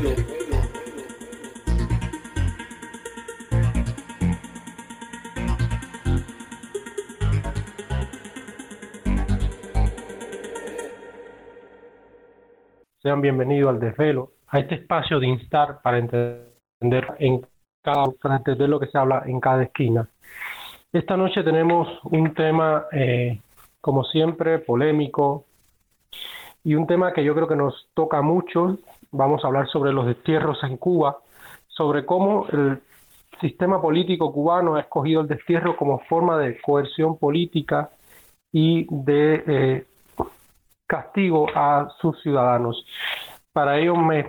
Sean bienvenidos al desvelo, a este espacio de instar para entender en cada, para entender lo que se habla en cada esquina. Esta noche tenemos un tema, eh, como siempre, polémico y un tema que yo creo que nos toca mucho. Vamos a hablar sobre los destierros en Cuba, sobre cómo el sistema político cubano ha escogido el destierro como forma de coerción política y de eh, castigo a sus ciudadanos. Para ello me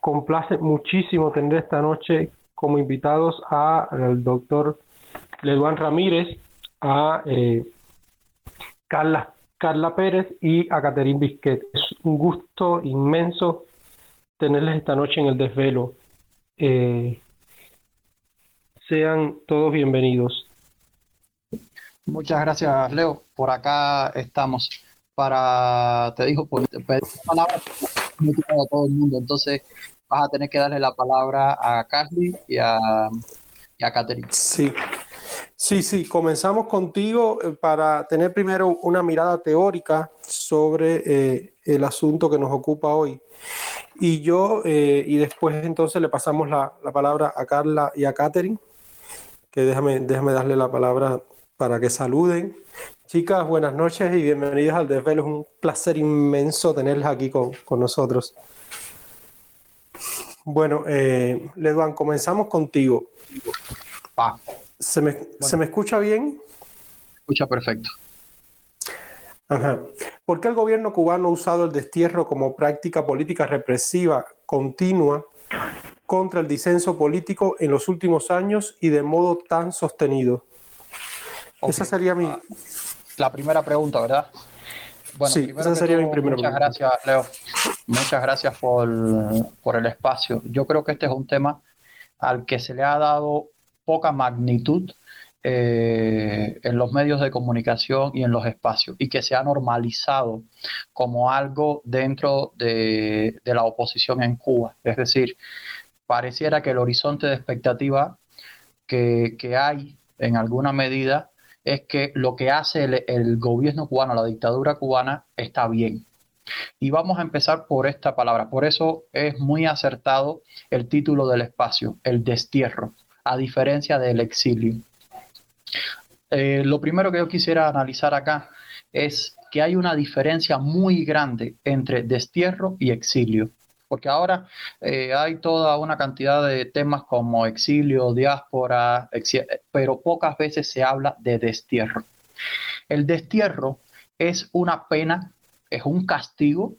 complace muchísimo tener esta noche como invitados al doctor Leduán Ramírez, a eh, Carla, Carla Pérez y a Caterín Bisquet. Es un gusto inmenso tenerles esta noche en el desvelo. Eh, sean todos bienvenidos. Muchas gracias, Leo. Por acá estamos para, te dijo, por pedir palabra a todo el mundo. Entonces vas a tener que darle la palabra a Carly y a, y a Catherine. Sí. Sí, sí, comenzamos contigo eh, para tener primero una mirada teórica sobre eh, el asunto que nos ocupa hoy. Y yo, eh, y después entonces le pasamos la, la, palabra a Carla y a Catherine, que déjame, déjame darle la palabra para que saluden Chicas, buenas noches y bienvenidas al Desvelo. Es un placer inmenso tenerlas aquí con, nosotros. Bueno, eh, Leduan, comenzamos contigo. ¿Se, me, ¿Se me escucha bien? Escucha perfecto. Ajá. ¿Por qué el gobierno cubano ha usado el destierro como práctica política represiva continua contra el disenso político en los últimos años y de modo tan sostenido? Esa sería mi, ah, la primera pregunta, ¿verdad? Bueno, sí, esa sería mi primera muchas gracias, Leo. Muchas gracias por, por el espacio. Yo creo que este es un tema al que se le ha dado poca magnitud eh, en los medios de comunicación y en los espacios y que se ha normalizado como algo dentro de, de, la oposición en Cuba. Es decir, pareciera que el horizonte de expectativa que, que hay en alguna medida es que lo que hace el, gobierno cubano, la dictadura cubana, está bien. Y vamos a empezar por esta palabra. Por eso es muy acertado el título del espacio, el destierro, a diferencia del exilio. Eh, lo primero que yo quisiera analizar acá es que hay una diferencia muy grande entre destierro y exilio porque ahora eh, hay toda una cantidad de temas como exilio, diáspora, pero pocas veces se habla de destierro. El destierro es una pena, es un castigo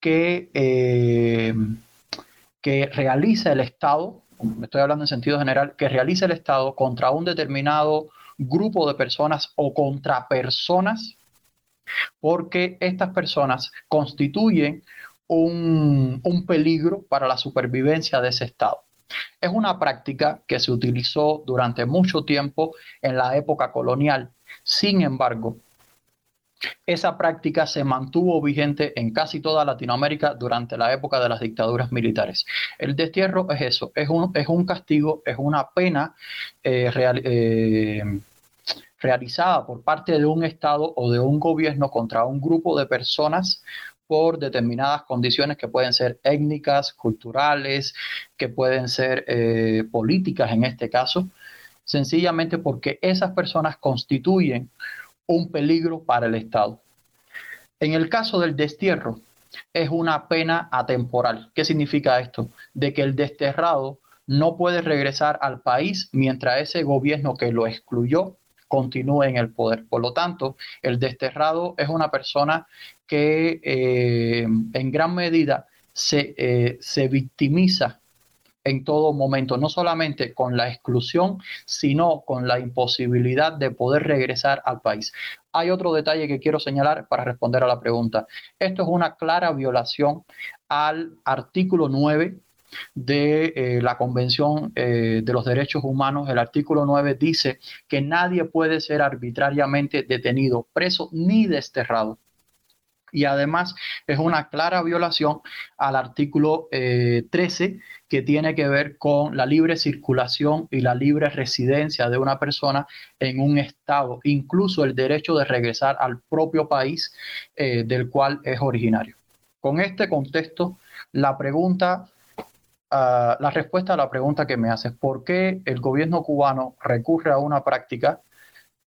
que, eh, que realiza el Estado, estoy hablando en sentido general, que realiza el Estado contra un determinado grupo de personas o contra personas, porque estas personas constituyen un, peligro para la supervivencia de ese Estado. Es una práctica que se utilizó durante mucho tiempo en la época colonial. Sin embargo, esa práctica se mantuvo vigente en casi toda Latinoamérica durante la época de las dictaduras militares. El destierro es eso, es un, es un castigo, es una pena eh, eh, realizada por parte de un Estado o de un gobierno contra un grupo de personas por determinadas condiciones que pueden ser étnicas, culturales, que pueden ser eh, políticas en este caso, sencillamente porque esas personas constituyen un peligro para el Estado. En el caso del destierro, es una pena atemporal. ¿Qué significa esto? De que el desterrado no puede regresar al país mientras ese gobierno que lo excluyó continúe en el poder. Por lo tanto, el desterrado es una persona que eh, en gran medida se, eh, se victimiza en todo momento, no solamente con la exclusión, sino con la imposibilidad de poder regresar al país. Hay otro detalle que quiero señalar para responder a la pregunta. Esto es una clara violación al artículo 9 de eh, la Convención de los Derechos Humanos. El artículo 9 dice que nadie puede ser arbitrariamente detenido, preso ni desterrado y además es una clara violación al artículo 13 eh, que tiene que ver con la libre circulación y la libre residencia de una persona en un estado, incluso el derecho de regresar al propio país eh, del cual es originario. Con este contexto, la pregunta, ah, la respuesta a la pregunta que me haces, ¿por qué el gobierno cubano recurre a una práctica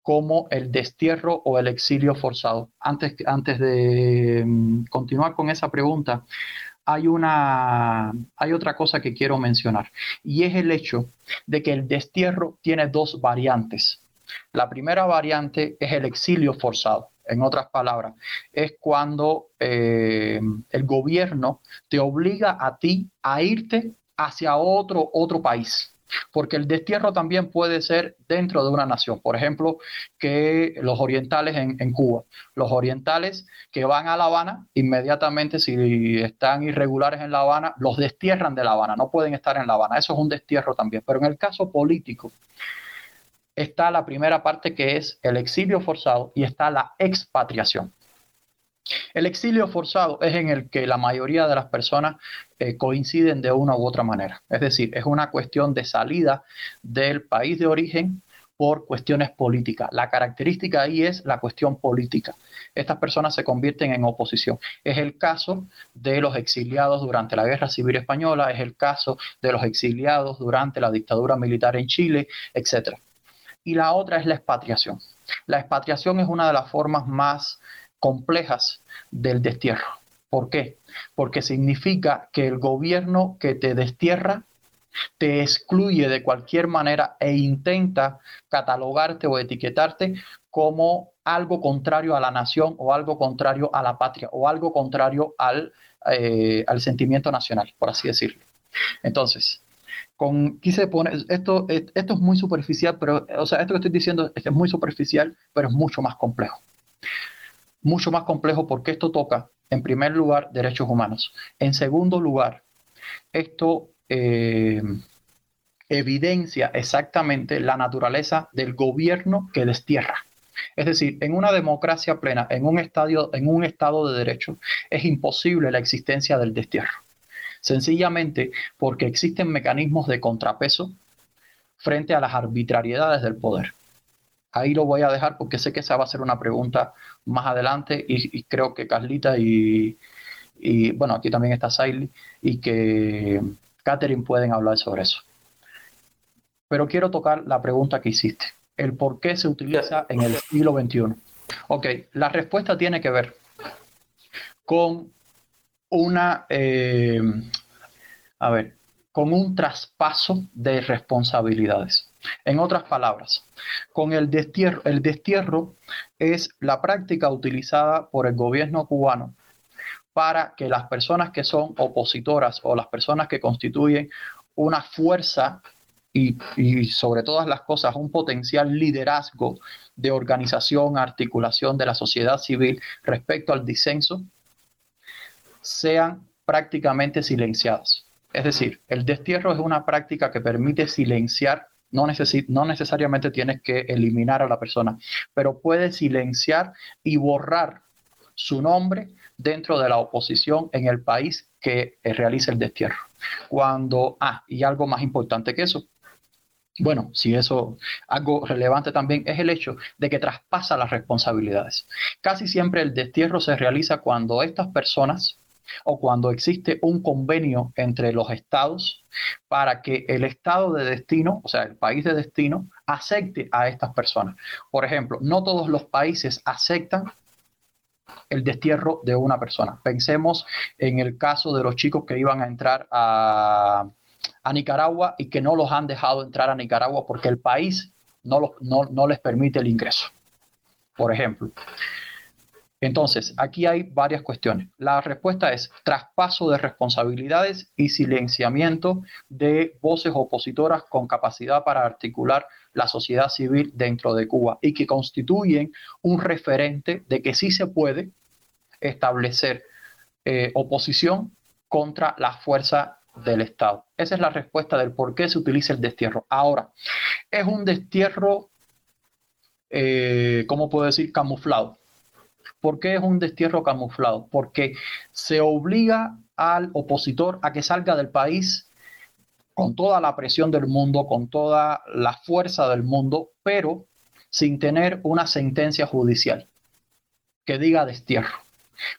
como el destierro o el exilio forzado. Antes, antes de mm, continuar con esa pregunta, hay, una, hay otra cosa que quiero mencionar y es el hecho de que el destierro tiene dos variantes. La primera variante es el exilio forzado. En otras palabras, es cuando eh, el gobierno te obliga a ti a irte hacia otro, otro país porque el destierro también puede ser dentro de una nación. Por ejemplo, que los orientales en, Cuba, los orientales que van a La Habana, inmediatamente si están irregulares en La Habana, los destierran de La Habana, no pueden estar en La Habana. Eso es un destierro también. Pero en el caso político, está la primera parte que es el exilio forzado y está la expatriación. El exilio forzado es en el que la mayoría de las personas eh, coinciden de una u otra manera. Es decir, es una cuestión de salida del país de origen por cuestiones políticas. La característica ahí es la cuestión política. Estas personas se convierten en oposición. Es el caso de los exiliados durante la Guerra Civil Española, es el caso de los exiliados durante la dictadura militar en Chile, etc. Y la otra es la expatriación. La expatriación es una de las formas más complejas del destierro. ¿Por qué? Porque significa que el gobierno que te destierra te excluye de cualquier manera e intenta catalogarte o etiquetarte como algo contrario a la nación o algo contrario a la patria o algo contrario al, eh, al sentimiento nacional, por así decirlo. Entonces, con, quise poner, esto, esto es muy superficial, pero, o sea, esto que estoy diciendo es muy superficial, pero es mucho más complejo mucho más complejo porque esto toca, en primer lugar, derechos humanos. En segundo lugar, esto eh, evidencia exactamente la naturaleza del gobierno que destierra. Es decir, en una democracia plena, en un, estadio, en un estado de derecho, es imposible la existencia del destierro. Sencillamente porque existen mecanismos de contrapeso frente a las arbitrariedades del poder ahí lo voy a dejar porque sé que esa va a ser una pregunta más adelante y, creo que Carlita y, bueno, aquí también está Saily y que Catherine pueden hablar sobre eso. Pero quiero tocar la pregunta que hiciste, el por qué se utiliza en el siglo XXI. Ok, la respuesta tiene que ver con una, eh, a ver, con un traspaso de responsabilidades. En otras palabras, con el destierro, el destierro es la práctica utilizada por el gobierno cubano para que las personas que son opositoras o las personas que constituyen una fuerza y, y, sobre todas las cosas un potencial liderazgo de organización, articulación de la sociedad civil respecto al disenso, sean prácticamente silenciadas. Es decir, el destierro es una práctica que permite silenciar no, no necesariamente tienes que eliminar a la persona, pero puedes silenciar y borrar su nombre dentro de la oposición en el país que eh, realiza el destierro. Cuando, ah, y algo más importante que eso, bueno, si eso, algo relevante también es el hecho de que traspasa las responsabilidades. Casi siempre el destierro se realiza cuando estas personas o cuando existe un convenio entre los estados para que el estado de destino, o sea, el país de destino, acepte a estas personas. Por ejemplo, no todos los países aceptan el destierro de una persona. Pensemos en el caso de los chicos que iban a entrar a, Nicaragua y que no los han dejado entrar a Nicaragua porque el país no, no les permite el ingreso. Por ejemplo. Entonces, aquí hay varias cuestiones. La respuesta es traspaso de responsabilidades y silenciamiento de voces opositoras con capacidad para articular la sociedad civil dentro de Cuba y que constituyen un referente de que sí se puede establecer eh, oposición contra la fuerza del Estado. Esa es la respuesta del por qué se utiliza el destierro. Ahora, es un destierro, eh, ¿cómo puedo decir? Camuflado ¿Por qué es un destierro camuflado? Porque se obliga al opositor a que salga del país con toda la presión del mundo, con toda la fuerza del mundo, pero sin tener una sentencia judicial que diga destierro.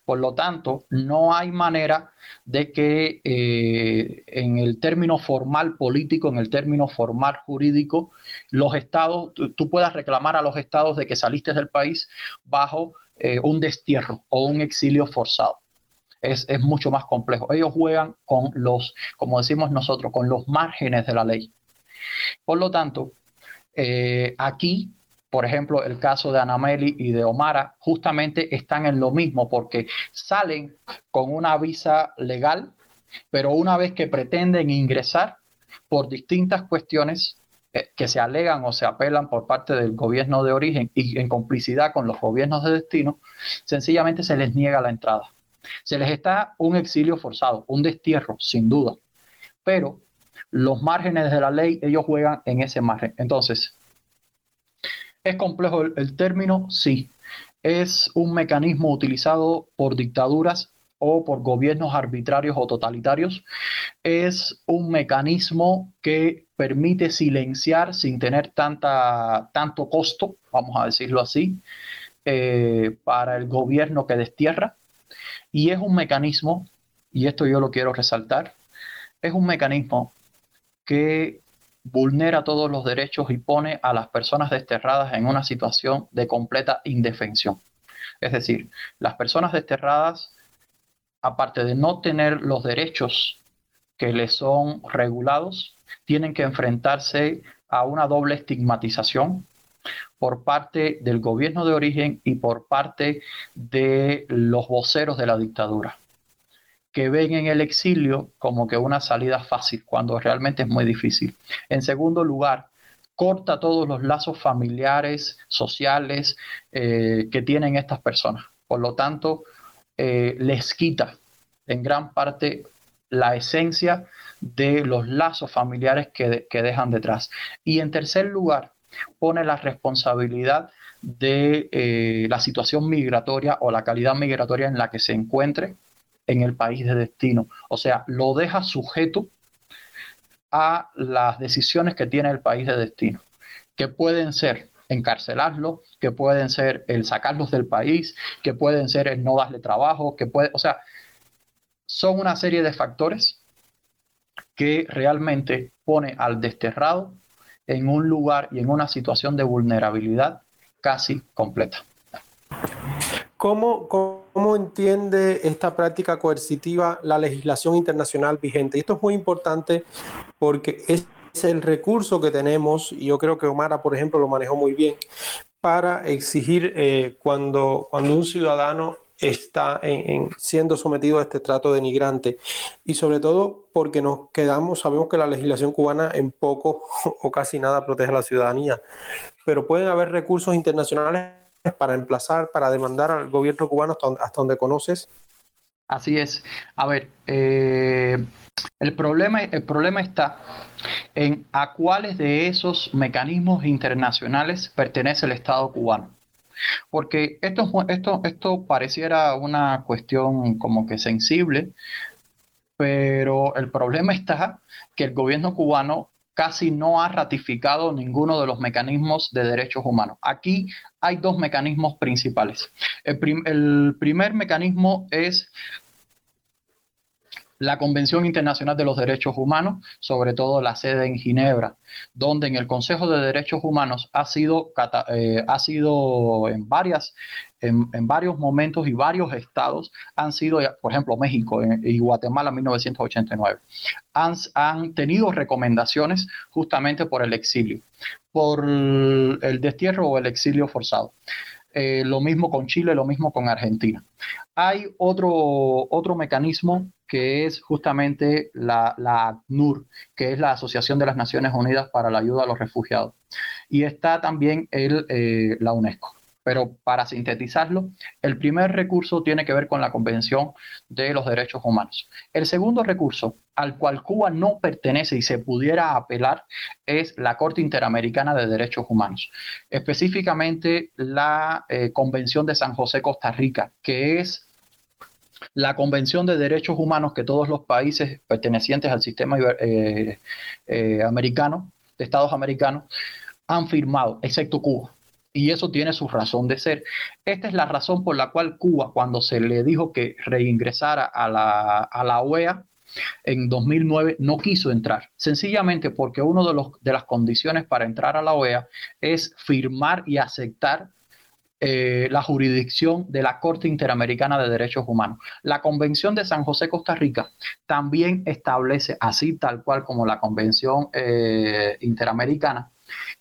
Por lo tanto, no hay manera de que eh, en el término formal político, en el término formal jurídico, los estados, tú, puedas reclamar a los estados de que saliste del país bajo eh, un destierro o un exilio forzado. Es, es, mucho más complejo. Ellos juegan con los, como decimos nosotros, con los márgenes de la ley. Por lo tanto, eh, aquí por ejemplo, el caso de Anameli y de Omara, justamente están en lo mismo porque salen con una visa legal, pero una vez que pretenden ingresar por distintas cuestiones que se alegan o se apelan por parte del gobierno de origen y en complicidad con los gobiernos de destino, sencillamente se les niega la entrada. Se les está un exilio forzado, un destierro, sin duda, pero los márgenes de la ley, ellos juegan en ese margen. Entonces, ¿Es complejo el, término? Sí. Es un mecanismo utilizado por dictaduras o por gobiernos arbitrarios o totalitarios. Es un mecanismo que permite silenciar sin tener tanta, tanto costo, vamos a decirlo así, eh, para el gobierno que destierra. Y es un mecanismo, y esto yo lo quiero resaltar, es un mecanismo que vulnera todos los derechos y pone a las personas desterradas en una situación de completa indefensión. Es decir, las personas desterradas, aparte de no tener los derechos que les son regulados, tienen que enfrentarse a una doble estigmatización por parte del gobierno de origen y por parte de los voceros de la dictadura que ven en el exilio como que una salida fácil, cuando realmente es muy difícil. En segundo lugar, corta todos los lazos familiares, sociales eh, que tienen estas personas. Por lo tanto, eh, les quita en gran parte la esencia de los lazos familiares que, dejan detrás. Y en tercer lugar, pone la responsabilidad de eh, la situación migratoria o la calidad migratoria en la que se encuentre en el país de destino. O sea, lo deja sujeto a las decisiones que tiene el país de destino, que pueden ser encarcelarlo, que pueden ser el sacarlos del país, que pueden ser el no darle trabajo, que puede, o sea, son una serie de factores que realmente pone al desterrado en un lugar y en una situación de vulnerabilidad casi completa. ¿Cómo, ¿Cómo, entiende esta práctica coercitiva la legislación internacional vigente? Y esto es muy importante porque es el recurso que tenemos, y yo creo que Omara, por ejemplo, lo manejó muy bien, para exigir eh, cuando, cuando un ciudadano está en, siendo sometido a este trato denigrante. Y sobre todo porque nos quedamos, sabemos que la legislación cubana en poco o casi nada protege a la ciudadanía, pero pueden haber recursos internacionales para emplazar, para demandar al gobierno cubano hasta, donde conoces? Así es. A ver, eh, el, problema, el problema está en a cuáles de esos mecanismos internacionales pertenece el Estado cubano. Porque esto, esto, esto pareciera una cuestión como que sensible, pero el problema está que el gobierno cubano casi no ha ratificado ninguno de los mecanismos de derechos humanos. Aquí hay dos mecanismos principales. El, primer mecanismo es la Convención Internacional de los Derechos Humanos, sobre todo la sede en Ginebra, donde en el Consejo de Derechos Humanos ha sido, eh, ha sido en, varias, en, varios momentos y varios estados han sido, por ejemplo, México y Guatemala en 1989, han, han tenido recomendaciones justamente por el exilio, por el destierro o el exilio forzado. Eh, lo mismo con Chile, lo mismo con Argentina. Hay otro, otro mecanismo que es justamente la, la ACNUR, que es la Asociación de las Naciones Unidas para la Ayuda a los Refugiados. Y está también el, eh, la UNESCO. Pero para sintetizarlo, el primer recurso tiene que ver con la Convención de los Derechos Humanos. El segundo recurso, al cual Cuba no pertenece y se pudiera apelar, es la Corte Interamericana de Derechos Humanos, específicamente la eh, Convención de San José, Costa Rica, que es la Convención de Derechos Humanos que todos los países pertenecientes al sistema eh, eh, americano, de Estados americanos, han firmado, excepto Cuba. Y eso tiene su razón de ser. Esta es la razón por la cual Cuba, cuando se le dijo que reingresara a la, a la OEA, en 2009 no quiso entrar, sencillamente porque una de, los, de las condiciones para entrar a la OEA es firmar y aceptar eh, la jurisdicción de la Corte Interamericana de Derechos Humanos. La Convención de San José, Costa Rica, también establece, así tal cual como la Convención eh, Interamericana,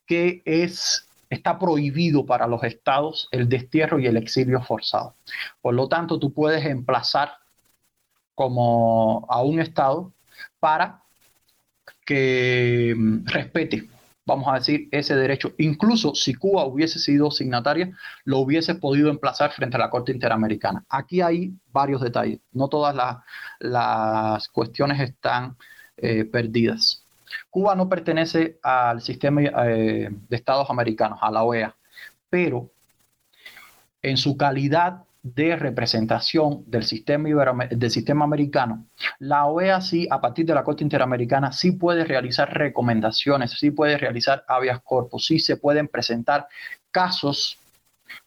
que es está prohibido para los estados el destierro y el exilio forzado. Por lo tanto, tú puedes emplazar como a un estado para que mm, respete vamos a decir, ese derecho. Incluso si Cuba hubiese sido signataria, lo hubiese podido emplazar frente a la Corte Interamericana. Aquí hay varios detalles. No todas las, cuestiones están eh, perdidas. Cuba no pertenece al sistema eh, de Estados americanos, a la OEA, pero en su calidad de representación del sistema, del sistema americano, la OEA sí, a partir de la Corte Interamericana, sí puede realizar recomendaciones, sí puede realizar habeas corpus, sí se pueden presentar casos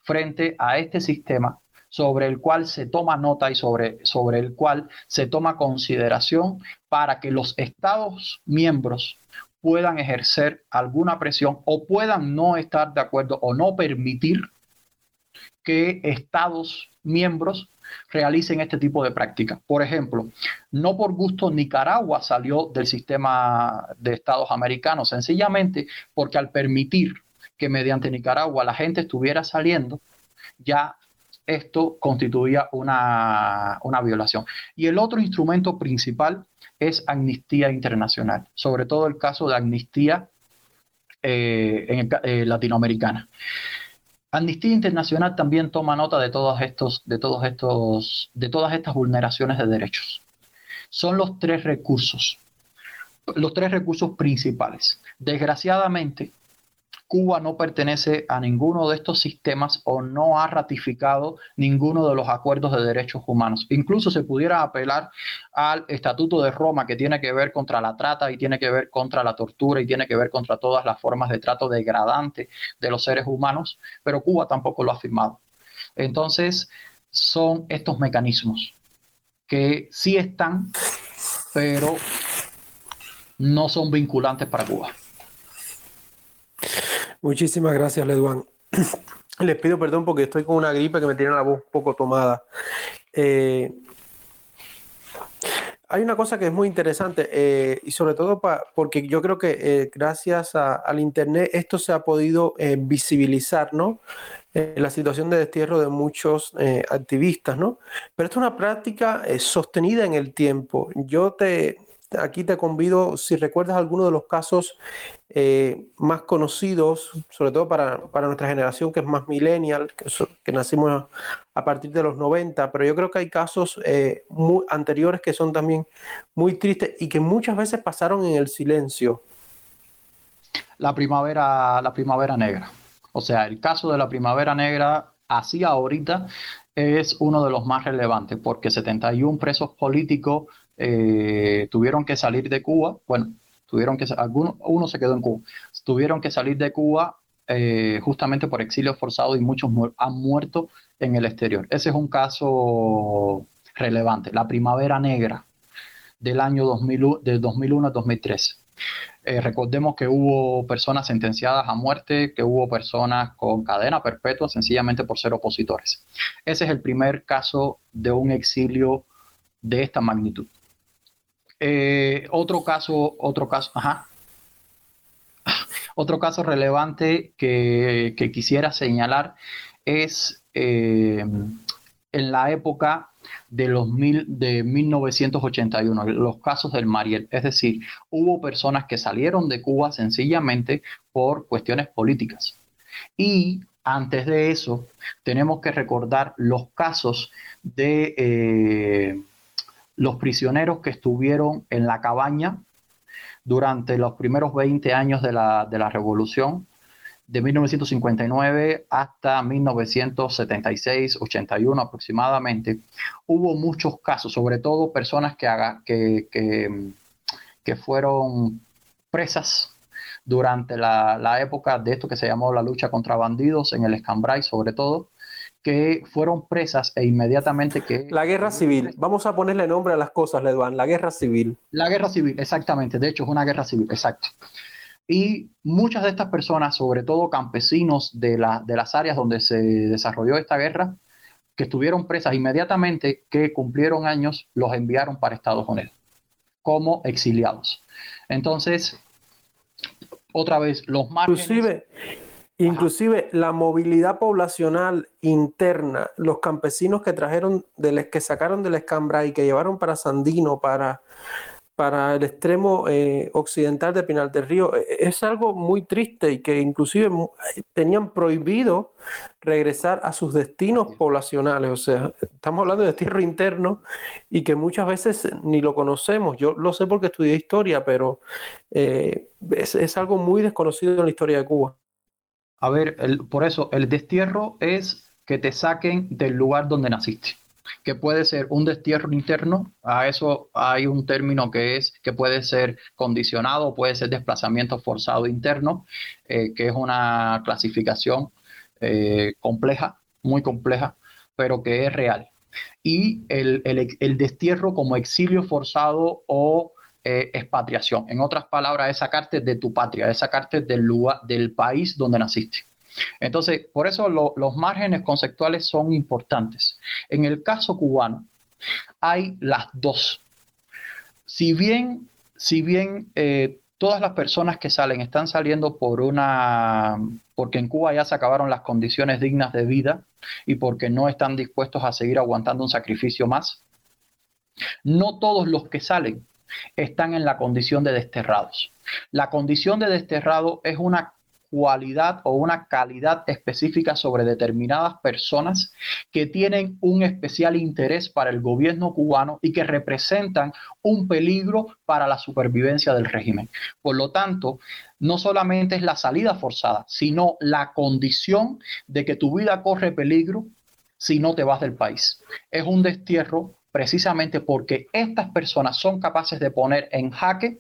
frente a este sistema sobre el cual se toma nota y sobre, sobre el cual se toma consideración para que los Estados miembros puedan ejercer alguna presión o puedan no estar de acuerdo o no permitir que Estados miembros realicen este tipo de prácticas. Por ejemplo, no por gusto Nicaragua salió del sistema de Estados americanos, sencillamente porque al permitir que mediante Nicaragua la gente estuviera saliendo, ya esto constituía una, violación. Y el otro instrumento principal es Amnistía Internacional, sobre todo el caso de amnistía eh, eh, latinoamericana. Amnistía Internacional también toma nota de estos, de todos estos, de todas estas vulneraciones de derechos. Son los tres recursos, los tres recursos principales. Desgraciadamente, Cuba no pertenece a ninguno de estos sistemas o no ha ratificado ninguno de los acuerdos de derechos humanos. Incluso se pudiera apelar al Estatuto de Roma que tiene que ver contra la trata y tiene que ver contra la tortura y tiene que ver contra todas las formas de trato degradante de los seres humanos, pero Cuba tampoco lo ha firmado. Entonces, son estos mecanismos que sí están, pero no son vinculantes para Cuba. Muchísimas gracias, Leduán. Les pido perdón porque estoy con una gripe que me tiene la voz un poco tomada. Eh, hay una cosa que es muy interesante eh, y sobre todo porque yo creo que eh, gracias al Internet esto se ha podido visibilizar, ¿no? la situación de destierro de muchos activistas, ¿no? Pero esto es una práctica sostenida en el tiempo. Yo te, aquí te convido, si recuerdas alguno de los casos eh, más conocidos, sobre todo para, nuestra generación que es más millennial, que, nacimos a, partir de los 90, pero yo creo que hay casos eh, muy anteriores que son también muy tristes y que muchas veces pasaron en el silencio. La primavera, la primavera negra. O sea, el caso de la primavera negra, así ahorita, es uno de los más relevantes, porque 71 presos políticos eh, tuvieron que salir de Cuba, bueno, tuvieron que, algunos, uno se quedó en Cuba, tuvieron que salir de Cuba eh, justamente por exilio forzado y muchos han muerto en el exterior. Ese es un caso relevante, la primavera negra del año 2000, del 2001 a 2013. Eh, recordemos que hubo personas sentenciadas a muerte, que hubo personas con cadena perpetua sencillamente por ser opositores. Ese es el primer caso de un exilio de esta magnitud. Eh, otro caso, otro caso. Otro caso relevante que, quisiera señalar es eh, en la época de, los mil, de 1981, los casos del Mariel. Es decir, hubo personas que salieron de Cuba sencillamente por cuestiones políticas. Y Antes de eso, tenemos que recordar los casos de eh, los prisioneros que estuvieron en la cabaña durante los primeros 20 años de la, de la revolución, de 1959 hasta 1976-81 aproximadamente, hubo muchos casos, sobre todo personas que, que, que, que fueron presas durante la, la, época de esto que se llamó la lucha contra bandidos en el Escambray, sobre todo, que fueron presas e inmediatamente que... La guerra civil, vamos a ponerle nombre a las cosas, Ledwan, la guerra civil. La guerra civil, exactamente, de hecho es una guerra civil, exacto. Y muchas de estas personas, sobre todo campesinos de, la, de las áreas donde se desarrolló esta guerra, que estuvieron presas inmediatamente, que cumplieron años, los enviaron para Estados Unidos como exiliados. Entonces, otra vez, los márgenes... Inclusive, Inclusive la movilidad poblacional interna, los campesinos que trajeron, de que sacaron del escambra y que llevaron para Sandino, para, para el extremo eh, occidental de Pinal del Río, e, e, es algo muy triste y que inclusive tenían prohibido regresar a sus destinos poblacionales. O sea, estamos hablando de destino interno y que muchas veces ni lo conocemos. Yo lo sé porque estudié historia, pero eh, es, es algo muy desconocido en la historia de Cuba. A ver, por eso el destierro es que te saquen del lugar donde naciste, que puede ser un destierro interno, a eso hay un término que es que puede ser condicionado, puede ser desplazamiento forzado interno, eh, que es una clasificación eh, compleja, muy compleja, pero que es real. Y el, el destierro como exilio forzado o eh, expatriación. En otras palabras, es sacarte de tu patria, es sacarte del lugar, del país donde naciste. Entonces, por eso los márgenes conceptuales son importantes. En el caso cubano, hay las dos. Si bien, si bien eh, todas las personas que salen están saliendo por una, porque en Cuba ya se acabaron las condiciones dignas de vida y porque no están dispuestos a seguir aguantando un sacrificio más, no todos los que salen están en la condición de desterrados. La condición de desterrado es una cualidad o una calidad específica sobre determinadas personas que tienen un especial interés para el gobierno cubano y que representan un peligro para la supervivencia del régimen. Por lo tanto, no solamente es la salida forzada, sino la condición de que tu vida corre peligro si no te vas del país. Es un destierro precisamente porque estas personas son capaces de poner en jaque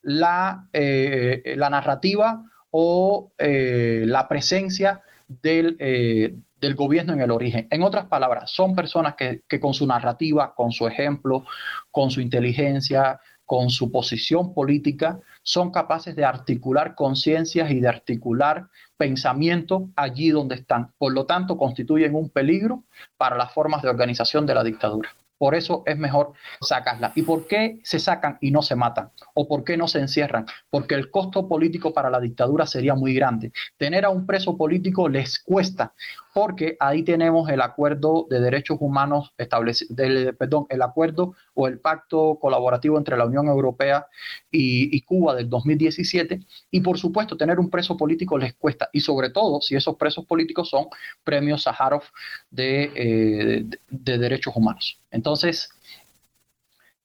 la, eh, la narrativa o eh, la presencia del, eh, del, gobierno en el origen. En otras palabras, son personas que, que con su narrativa, con su ejemplo, con su inteligencia, con su posición política, son capaces de articular conciencias y de articular pensamiento allí donde están. Por lo tanto, constituyen un peligro para las formas de organización de la dictadura. Por eso es mejor sacarla. ¿Y por qué se sacan y no se matan? ¿O por qué no se encierran? Porque el costo político para la dictadura sería muy grande. Tener a un preso político les cuesta, porque ahí tenemos el acuerdo de derechos humanos establecido, perdón, el acuerdo o el pacto colaborativo entre la Unión Europea y, Cuba del 2017. Y por supuesto, tener un preso político les cuesta. Y sobre todo si esos presos políticos son premios Sájarov de, eh, de derechos humanos. Entonces,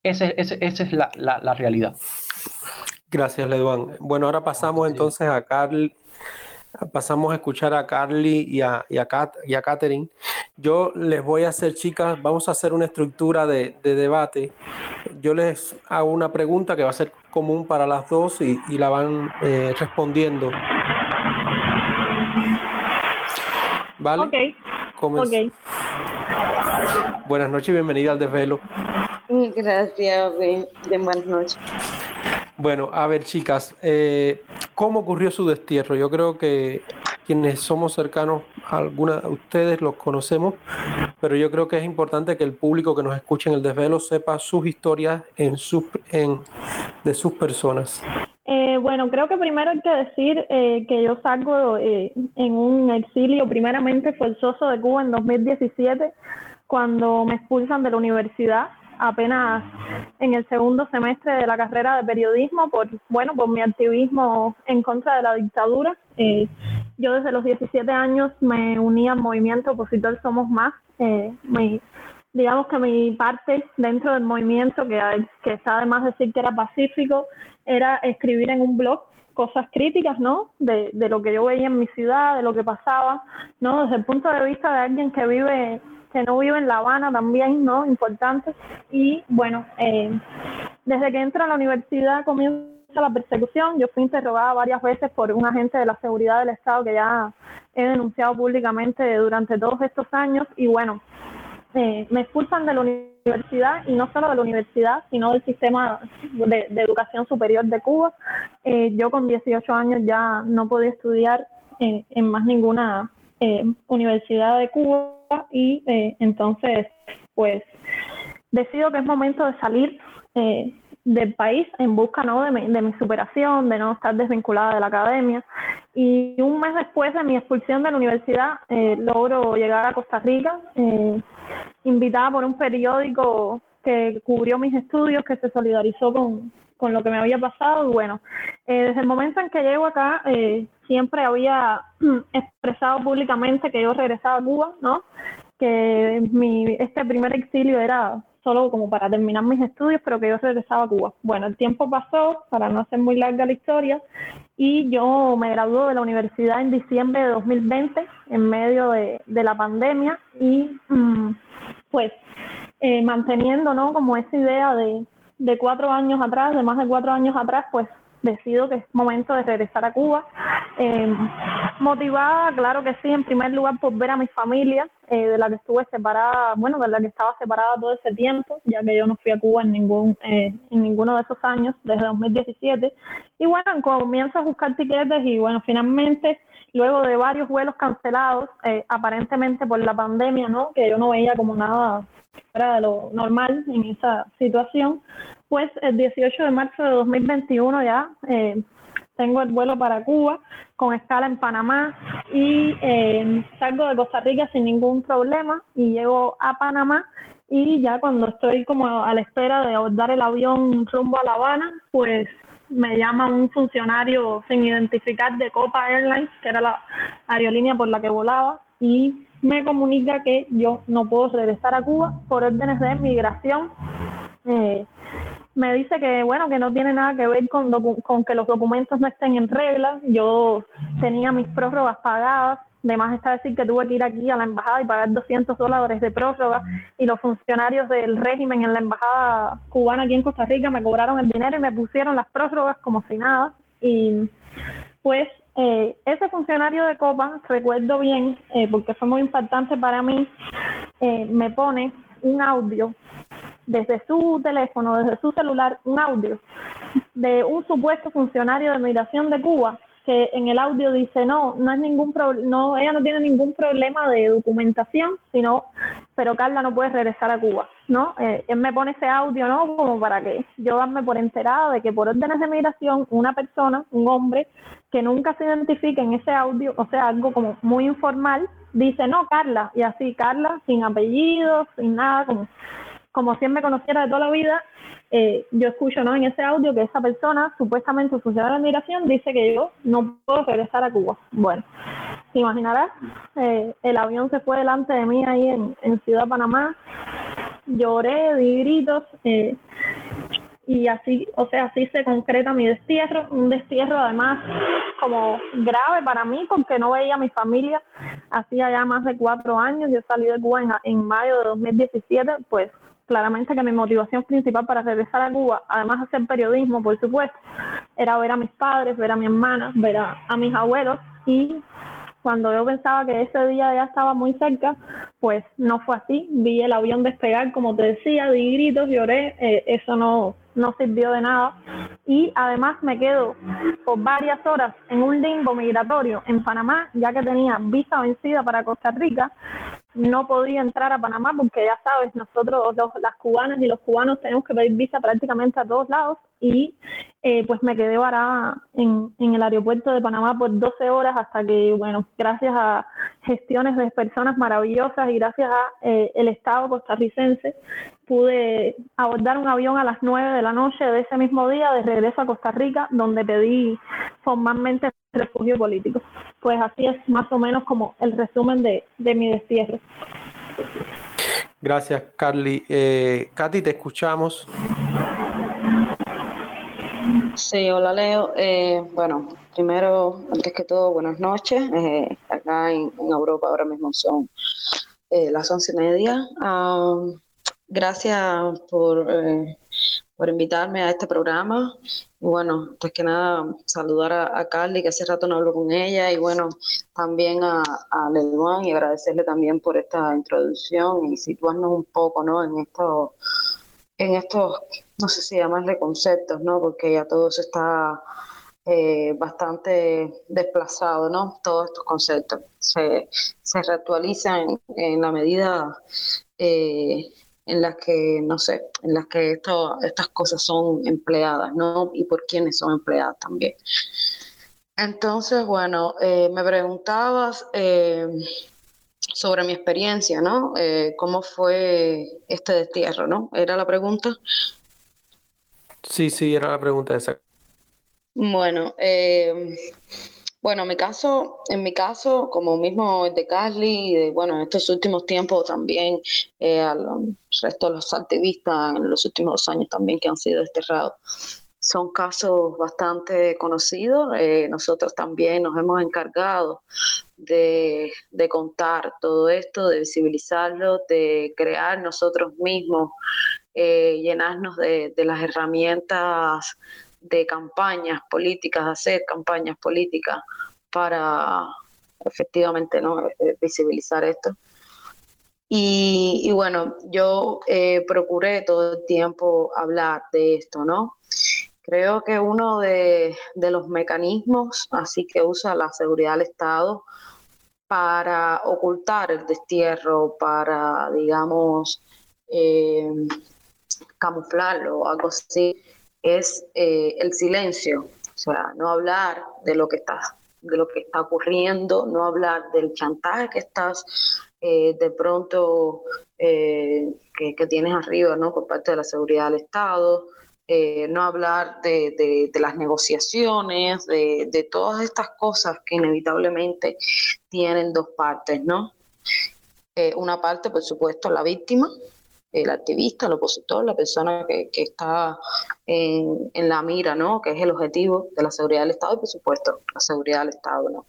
esa es la, realidad. Gracias, Ledwan. Bueno, ahora pasamos entonces a Carl, pasamos a escuchar a Carly y a, y a, Catherine. Yo les voy a hacer, chicas, vamos a hacer una estructura de, debate. Yo les hago una pregunta que va a ser común para las dos y, la van eh, respondiendo. ¿Vale? Ok. Buenas noches y bienvenida al desvelo. Gracias, de buenas noches. Bueno, a ver, chicas, eh, ¿cómo ocurrió su destierro? Yo creo que quienes somos cercanos a alguna de ustedes los conocemos, pero yo creo que es importante que el público que nos escuche en el desvelo sepa sus historias en sus, en, de sus personas. Eh, bueno, creo que primero hay que decir eh, que yo salgo en un exilio primeramente forzoso de Cuba en 2017 cuando me expulsan de la universidad apenas en el segundo semestre de la carrera de periodismo por bueno por mi activismo en contra de la dictadura eh, yo desde los 17 años me uní al movimiento opositor Somos Más. Eh, digamos que mi parte dentro del movimiento, que, que está además decir que era pacífico, era escribir en un blog cosas críticas, ¿no? De, de lo que yo veía en mi ciudad, de lo que pasaba, ¿no? Desde el punto de vista de alguien que vive, que no vive en La Habana también, ¿no? Importante. Y bueno, eh, desde que entro a la universidad comienza la persecución. Yo fui interrogada varias veces por un agente de la seguridad del Estado que ya he denunciado públicamente durante todos estos años. Y bueno, eh, me expulsan de la universidad y no solo de la universidad, sino del sistema de, educación superior de Cuba. Eh, yo con 18 años ya no podía estudiar eh, en más ninguna universidad de Cuba y entonces pues decido que es momento de salir del país en busca ¿no? de, mi, de mi superación, de no estar desvinculada de la academia. Y un mes después de mi expulsión de la universidad, eh, logro llegar a Costa Rica, eh, invitada por un periódico que cubrió mis estudios, que se solidarizó con, con lo que me había pasado. Bueno, eh, desde el momento en que llego acá, siempre había expresado públicamente que yo regresaba a Cuba, ¿no? Que mi, este primer exilio era solo como para terminar mis estudios, pero que yo regresaba a Cuba. Bueno, el tiempo pasó, para no hacer muy larga la historia, y yo me gradué de la universidad en diciembre de 2020, en medio de, la pandemia, y mm, pues eh, manteniendo, ¿no? Como esa idea de, de cuatro años atrás, de más de cuatro años atrás, pues decido que es momento de regresar a Cuba. Eh, motivada, claro que sí, en primer lugar por ver a mi familia, eh, de la que estuve separada, bueno, de la que estaba separada todo ese tiempo, ya que yo no fui a Cuba en ningún eh, en ninguno de esos años, desde 2017. Y bueno, comienzo a buscar tiquetes y bueno, finalmente, luego de varios vuelos cancelados, aparentemente por la pandemia, ¿no? Que yo no veía como nada fuera de lo normal en esa situación, pues el 18 de marzo de 2021 ya eh, tengo el vuelo para Cuba con escala en Panamá y eh, salgo de Costa Rica sin ningún problema y llego a Panamá y ya cuando estoy como a la espera de abordar el avión rumbo a La Habana, pues me llama un funcionario sin identificar de Copa Airlines, que era la aerolínea por la que volaba, y me comunica que yo no puedo regresar a Cuba por órdenes de migración. Eh, me dice que bueno que no tiene nada que ver con, con que los documentos no estén en regla. Yo tenía mis prórrogas pagadas. Además está decir que tuve que ir aquí a la embajada y pagar 200 dólares de prórroga y los funcionarios del régimen en la embajada cubana aquí en Costa Rica me cobraron el dinero y me pusieron las prórrogas como si nada. Y pues eh, ese funcionario de Copa, recuerdo bien, eh, porque fue muy impactante para mí, eh, me pone un audio desde su teléfono, desde su celular, un audio de un supuesto funcionario de migración de Cuba en el audio dice no, no es ningún no, ella no tiene ningún problema de documentación, sino, pero Carla no puede regresar a Cuba, ¿no? Eh, él me pone ese audio, ¿no? Como para que yo darme por enterada de que por órdenes de migración una persona, un hombre, que nunca se identifica en ese audio, o sea, algo como muy informal, dice no, Carla, y así Carla, sin apellido, sin nada, como como si él me conociera de toda la vida, eh, yo escucho ¿no? en ese audio que esa persona, supuestamente funcionario de migración, dice que yo no puedo regresar a Cuba. Bueno, te imaginarás, eh, el avión se fue delante de mí ahí en, en Ciudad Panamá, lloré, di gritos, eh, y así, o sea, así se concreta mi destierro, un destierro además como grave para mí porque no veía a mi familia hacía ya más de cuatro años, yo salí de Cuba en, en mayo de 2017, pues claramente que mi motivación principal para regresar a Cuba, además de hacer periodismo, por supuesto, era ver a mis padres, ver a mi hermana, ver a, mis abuelos y cuando yo pensaba que ese día ya estaba muy cerca, pues no fue así. Vi el avión despegar, como te decía, di gritos, lloré, eh, eso no, no sirvió de nada. Y además me quedo por varias horas en un limbo migratorio en Panamá, ya que tenía visa vencida para Costa Rica no podía entrar a Panamá porque ya sabes, nosotros las cubanas y los cubanos tenemos que pedir visa prácticamente a todos lados y eh, pues me quedé varada en, en el aeropuerto de Panamá por 12 horas hasta que, bueno, gracias a gestiones de personas maravillosas y gracias a eh, el Estado costarricense pude abordar un avión a las 9 de la noche de ese mismo día de regreso a Costa Rica donde pedí formalmente refugio político. pues así es más o menos como el resumen de, de mi destierro. Gracias, Carly. Eh, Katy, te escuchamos. Sí, hola Leo. Eh, bueno, primero, antes que todo, buenas noches. Eh, acá en, Europa ahora mismo son eh, las once y media. Ah, gracias por, por invitarme a este programa. Y bueno, antes que nada, saludar a, Carly, que hace rato no hablo con ella, y bueno, también a, a Leduán y agradecerle también por esta introducción y situarnos un poco, ¿no? En esto, en estos, no sé si llamarle conceptos, ¿no? Porque ya todo se está eh, bastante desplazado, ¿no? Todos estos conceptos se, se reactualizan en, la medida eh, en las que, no sé, en las que esto, estas cosas son empleadas, ¿no? Y por quiénes son empleadas también. Entonces, bueno, eh, me preguntabas eh, sobre mi experiencia, ¿no? Eh, ¿Cómo fue este destierro, ¿no? ¿Era la pregunta? Sí, sí, era la pregunta esa. Bueno, bueno, en mi caso, en mi caso, como mismo el de Carly, y de, bueno, en estos últimos tiempos también eh, al resto de los activistas en los últimos años también que han sido desterrados. Son casos bastante conocidos. Eh, nosotros también nos hemos encargado de, de, contar todo esto, de visibilizarlo, de crear nosotros mismos, eh, llenarnos de, de las herramientas de campañas políticas, hacer campañas políticas para efectivamente ¿no? Eh, visibilizar esto. Y, bueno, yo eh, procuré todo el tiempo hablar de esto, ¿no? Creo que uno de, los mecanismos así que usa la seguridad del Estado para ocultar el destierro, para, digamos, eh, camuflarlo algo así, es eh, el silencio, o sea, no hablar de lo que está, de lo que está ocurriendo, no hablar del chantaje que estás eh, de pronto eh, que, tienes arriba, ¿no? Por parte de la seguridad del Estado, no hablar de, las negociaciones, de, de, todas estas cosas que inevitablemente tienen dos partes, ¿no? una parte, por supuesto, la víctima, el activista, el opositor, la persona que, está en, la mira, ¿no? Que es el objetivo de la seguridad del Estado y, por supuesto, la seguridad del Estado, ¿no?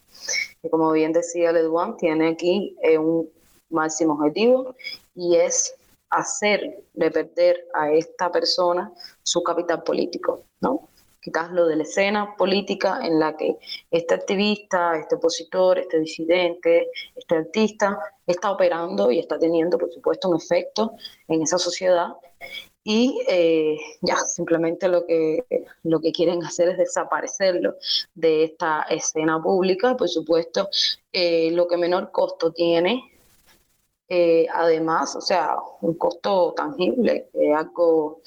Y como bien decía Leduan, tiene aquí eh, un máximo objetivo y es hacerle perder a esta persona su capital político, ¿no? Quitarlo de la escena política en la que este activista, este opositor, este disidente, este artista está operando y está teniendo, por supuesto, un efecto en esa sociedad. Y eh, ya, simplemente lo que, lo que quieren hacer es desaparecerlo de esta escena pública. Por supuesto, eh, lo que menor costo tiene eh, además, o sea, un costo tangible, algo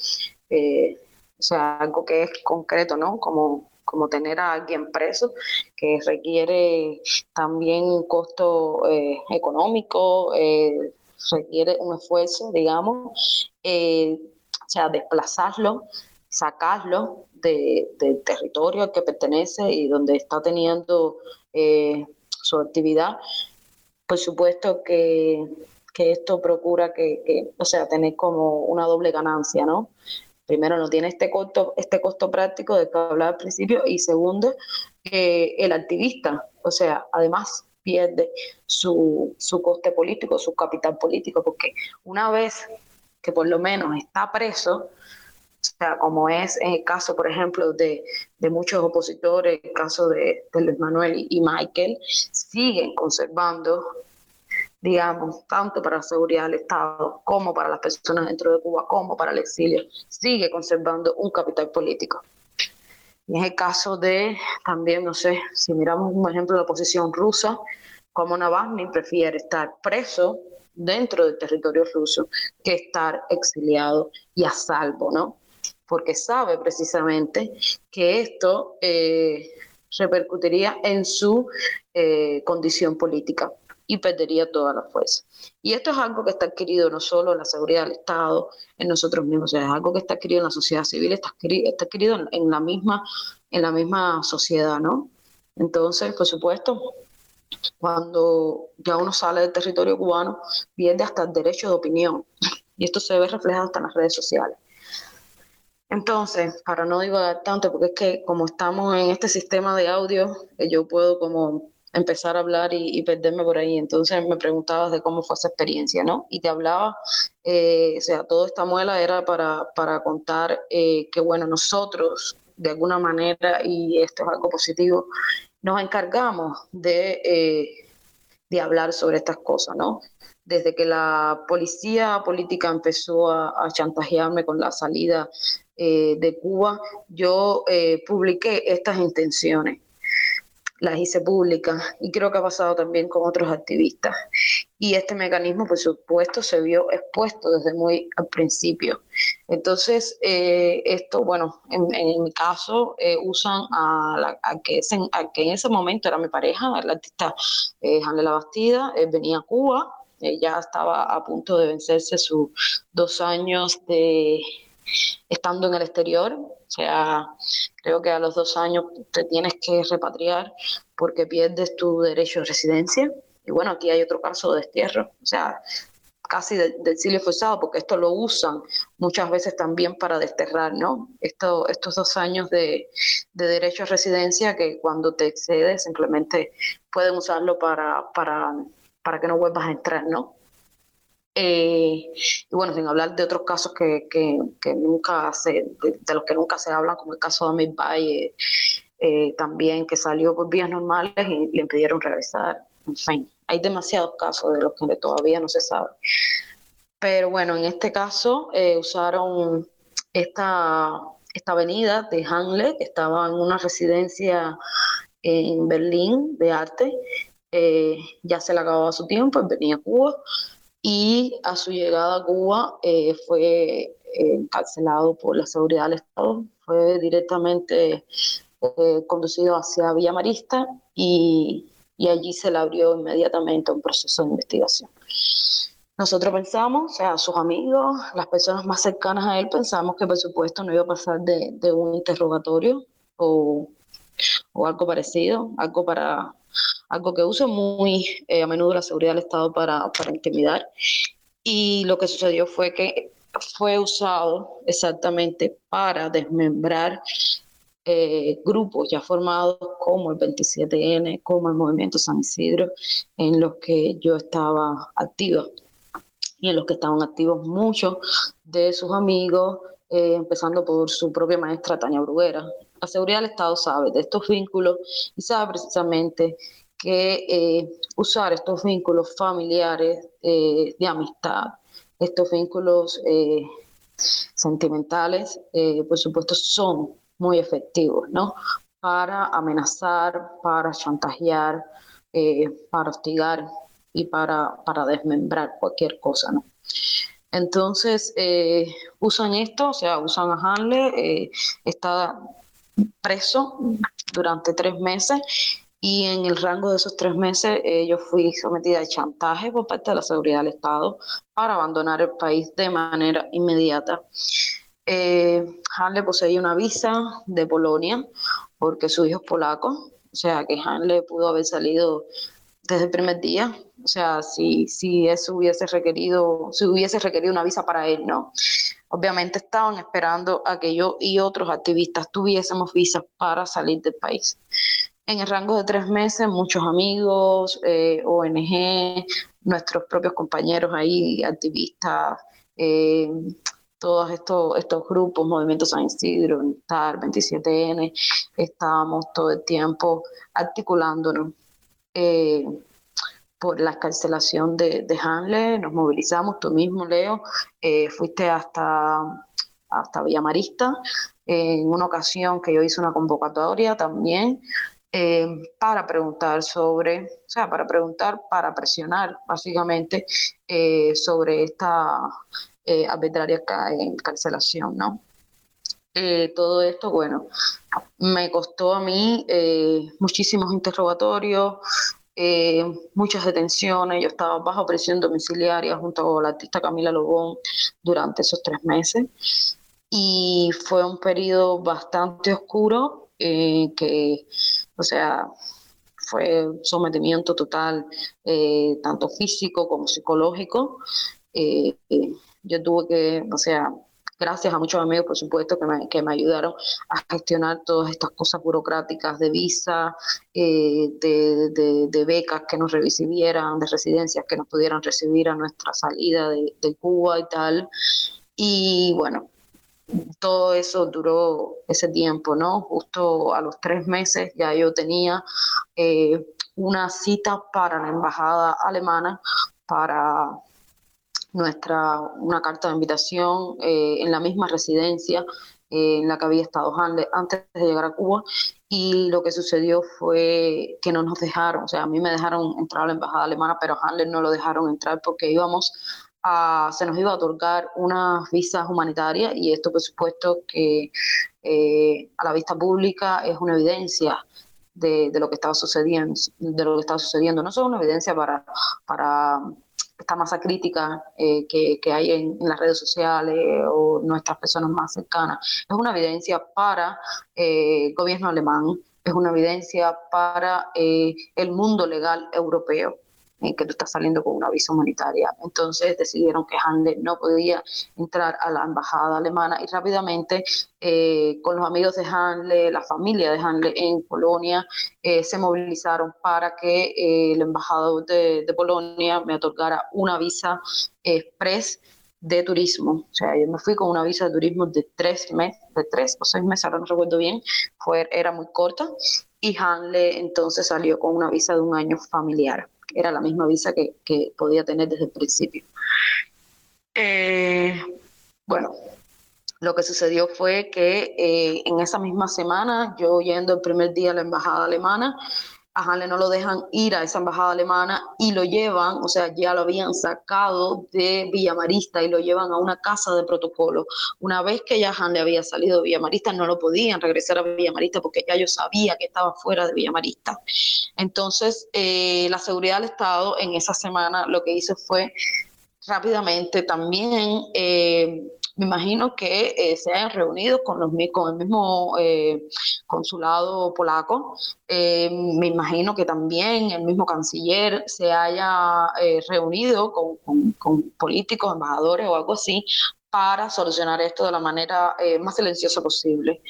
o sea, algo que es concreto, ¿no? Como, como tener a alguien preso, que requiere también un costo eh, económico, eh, requiere un esfuerzo, digamos, eh, o sea, desplazarlo, sacarlo del territorio al que pertenece y donde está teniendo su actividad. Por supuesto que, que esto procura que, que, o sea, tener como una doble ganancia, ¿no? Primero no tiene este costo, este costo práctico de que hablaba al principio y segundo, el activista, o sea, además pierde su, su coste político, su capital político, porque una vez que por lo menos está preso, o sea, como es en el caso, por ejemplo, de, de muchos opositores, el caso de, de Luis Manuel y Michael, siguen conservando digamos, tanto para la seguridad del Estado como para las personas dentro de Cuba, como para el exilio, sigue conservando un capital político. Y es el caso de, también, no sé, si miramos un ejemplo de la oposición rusa, como Navalny prefiere estar preso dentro del territorio ruso que estar exiliado y a salvo, ¿no? Porque sabe precisamente que esto eh, repercutiría en su eh, condición política y perdería toda la fuerza. Y esto es algo que está adquirido no solo en la seguridad del Estado, en nosotros mismos, es algo que está adquirido en la sociedad civil, está adquirido, está adquirido en, la misma, en la misma sociedad, ¿no? Entonces, por supuesto, cuando ya uno sale del territorio cubano, pierde hasta el derecho de opinión. Y esto se ve reflejado hasta en las redes sociales. Entonces, para no divagar tanto, porque es que como estamos en este sistema de audio, eh, yo puedo como empezar a hablar y, perderme por ahí. Entonces me preguntabas de cómo fue esa experiencia, ¿no? Y te hablaba, eh, o sea, toda esta muela era para, para contar eh, que, bueno, nosotros de alguna manera, y esto es algo positivo, nos encargamos de, eh, de hablar sobre estas cosas, ¿no? Desde que la policía política empezó a, chantajearme con la salida eh, de Cuba, yo publiqué estas intenciones las hice públicas y creo que ha pasado también con otros activistas. Y este mecanismo, por supuesto, se vio expuesto desde muy al principio. Entonces, eh, esto, bueno, en, mi caso, eh, usan a, la, a, que que en ese momento era mi pareja, el artista eh, La Bastida, venía a Cuba, ya estaba a punto de vencerse sus dos años de estando en el exterior. O sea, creo que a los dos años te tienes que repatriar porque pierdes tu derecho de residencia. Y bueno, aquí hay otro caso de destierro, o sea, casi del de exilio forzado, porque esto lo usan muchas veces también para desterrar, ¿no? Esto, estos dos años de, de derecho a residencia que cuando te excedes simplemente pueden usarlo para, para, para que no vuelvas a entrar, ¿no? Eh, y bueno, sin hablar de otros casos que, que, nunca se, de, los que nunca se hablan, como el caso de Amir Valle, eh, también que salió por vías normales y le impidieron regresar. En fin, hay demasiados casos de los que todavía no se sabe. Pero bueno, en este caso eh, usaron esta, esta avenida de Hanle, que estaba en una residencia en Berlín de arte. ya se le acababa su tiempo, venía a Cuba y a su llegada a Cuba eh, fue eh, encarcelado por la seguridad del Estado, fue directamente eh, conducido hacia Villa Marista y, y, allí se le abrió inmediatamente un proceso de investigación. Nosotros pensamos, o sea, sus amigos, las personas más cercanas a él, pensamos que por supuesto no iba a pasar de, de un interrogatorio o, o algo parecido, algo para algo que usa muy eh, a menudo la seguridad del Estado para, para intimidar. Y lo que sucedió fue que fue usado exactamente para desmembrar eh, grupos ya formados como el 27N, como el Movimiento San Isidro, en los que yo estaba activa y en los que estaban activos muchos de sus amigos, eh, empezando por su propia maestra Tania Bruguera. La seguridad del Estado sabe de estos vínculos y sabe precisamente que eh, usar estos vínculos familiares eh, de amistad, estos vínculos eh, sentimentales, por supuesto, son muy efectivos, ¿no? Para amenazar, para chantajear, para hostigar y para, para desmembrar cualquier cosa, ¿no? Entonces, usan esto, o sea, usan a Hanle, está preso durante tres meses y en el rango de esos tres meses eh, yo fui sometida a chantaje por parte de la seguridad del Estado para abandonar el país de manera inmediata. Eh, Hanle poseía una visa de Polonia porque su hijo es polaco, o sea que Hanle pudo haber salido desde el primer día, o sea, si, si eso hubiese requerido, si hubiese requerido una visa para él, ¿no? Obviamente estaban esperando a que yo y otros activistas tuviésemos visas para salir del país. En el rango de tres meses, muchos amigos, eh, ONG, nuestros propios compañeros ahí, activistas, eh, todos estos, estos grupos, Movimiento San Isidro, TAR, 27N, estábamos todo el tiempo articulándonos eh, por la escarcelación de, de Hanle, nos movilizamos, tú mismo, Leo, fuiste hasta, hasta Villamarista, en una ocasión que yo hice una convocatoria también eh, para preguntar sobre, o sea, para preguntar, para presionar básicamente eh, sobre esta eh, arbitraria encarcelación, ¿no? Eh, todo esto, bueno, me costó a mí muchísimos interrogatorios, muchas detenciones, yo estaba bajo presión domiciliaria junto con la artista Camila Lobón durante esos tres meses y fue un periodo bastante oscuro que o sea, fue sometimiento total, tanto físico como psicológico. yo tuve que, o sea, gracias a muchos amigos, por supuesto, que me, que me ayudaron a gestionar todas estas cosas burocráticas de visa, eh, de, de, becas que nos recibieran, de residencias que nos pudieran recibir a nuestra salida de, Cuba y tal. Y bueno, todo eso duró ese tiempo, ¿no? Justo a los tres meses ya yo tenía eh, una cita para la embajada alemana para nuestra, una carta de invitación eh, en la misma residencia eh, en la que había estado Hanle antes de llegar a Cuba y lo que sucedió fue que no nos dejaron, o sea, a mí me dejaron entrar a la embajada alemana, pero a no lo dejaron entrar porque íbamos a, se nos iba a otorgar unas visas humanitarias y esto por supuesto que eh, a la vista pública es una evidencia de, de, lo que estaba sucediendo, de lo que estaba sucediendo, no solo una evidencia para, para esta masa crítica eh, que, hay en, las redes sociales o nuestras personas más cercanas. Es una evidencia para eh, el gobierno alemán, es una evidencia para eh, el mundo legal europeo que tú estás saliendo con una visa humanitaria. Entonces decidieron que Handel no podía entrar a la embajada alemana y rápidamente eh, con los amigos de Handel, la familia de Handel en Polonia, eh, se movilizaron para que eh, el embajador de, Polonia me otorgara una visa express de turismo. O sea, yo me fui con una visa de turismo de tres meses, de tres o seis meses, ahora no recuerdo bien, fue, era muy corta, y Hanle entonces salió con una visa de un año familiar era la misma visa que, podía tener desde el principio. Eh, bueno, lo que sucedió fue que eh, en esa misma semana, yo yendo el primer día a la embajada alemana, a Hanle no lo dejan ir a esa embajada alemana y lo llevan, o sea, ya lo habían sacado de Villamarista y lo llevan a una casa de protocolo. Una vez que ya Hanle había salido de Villamarista, no lo podían regresar a Villamarista porque ya yo sabía que estaba fuera de Villamarista. Entonces, eh, la seguridad del Estado en esa semana lo que hizo fue rápidamente también eh, me imagino que eh, se hayan reunido con, los, con el mismo eh, consulado polaco. Eh, me imagino que también el mismo canciller se haya reunido con, con, políticos, embajadores o algo así para solucionar esto de la manera más silenciosa posible.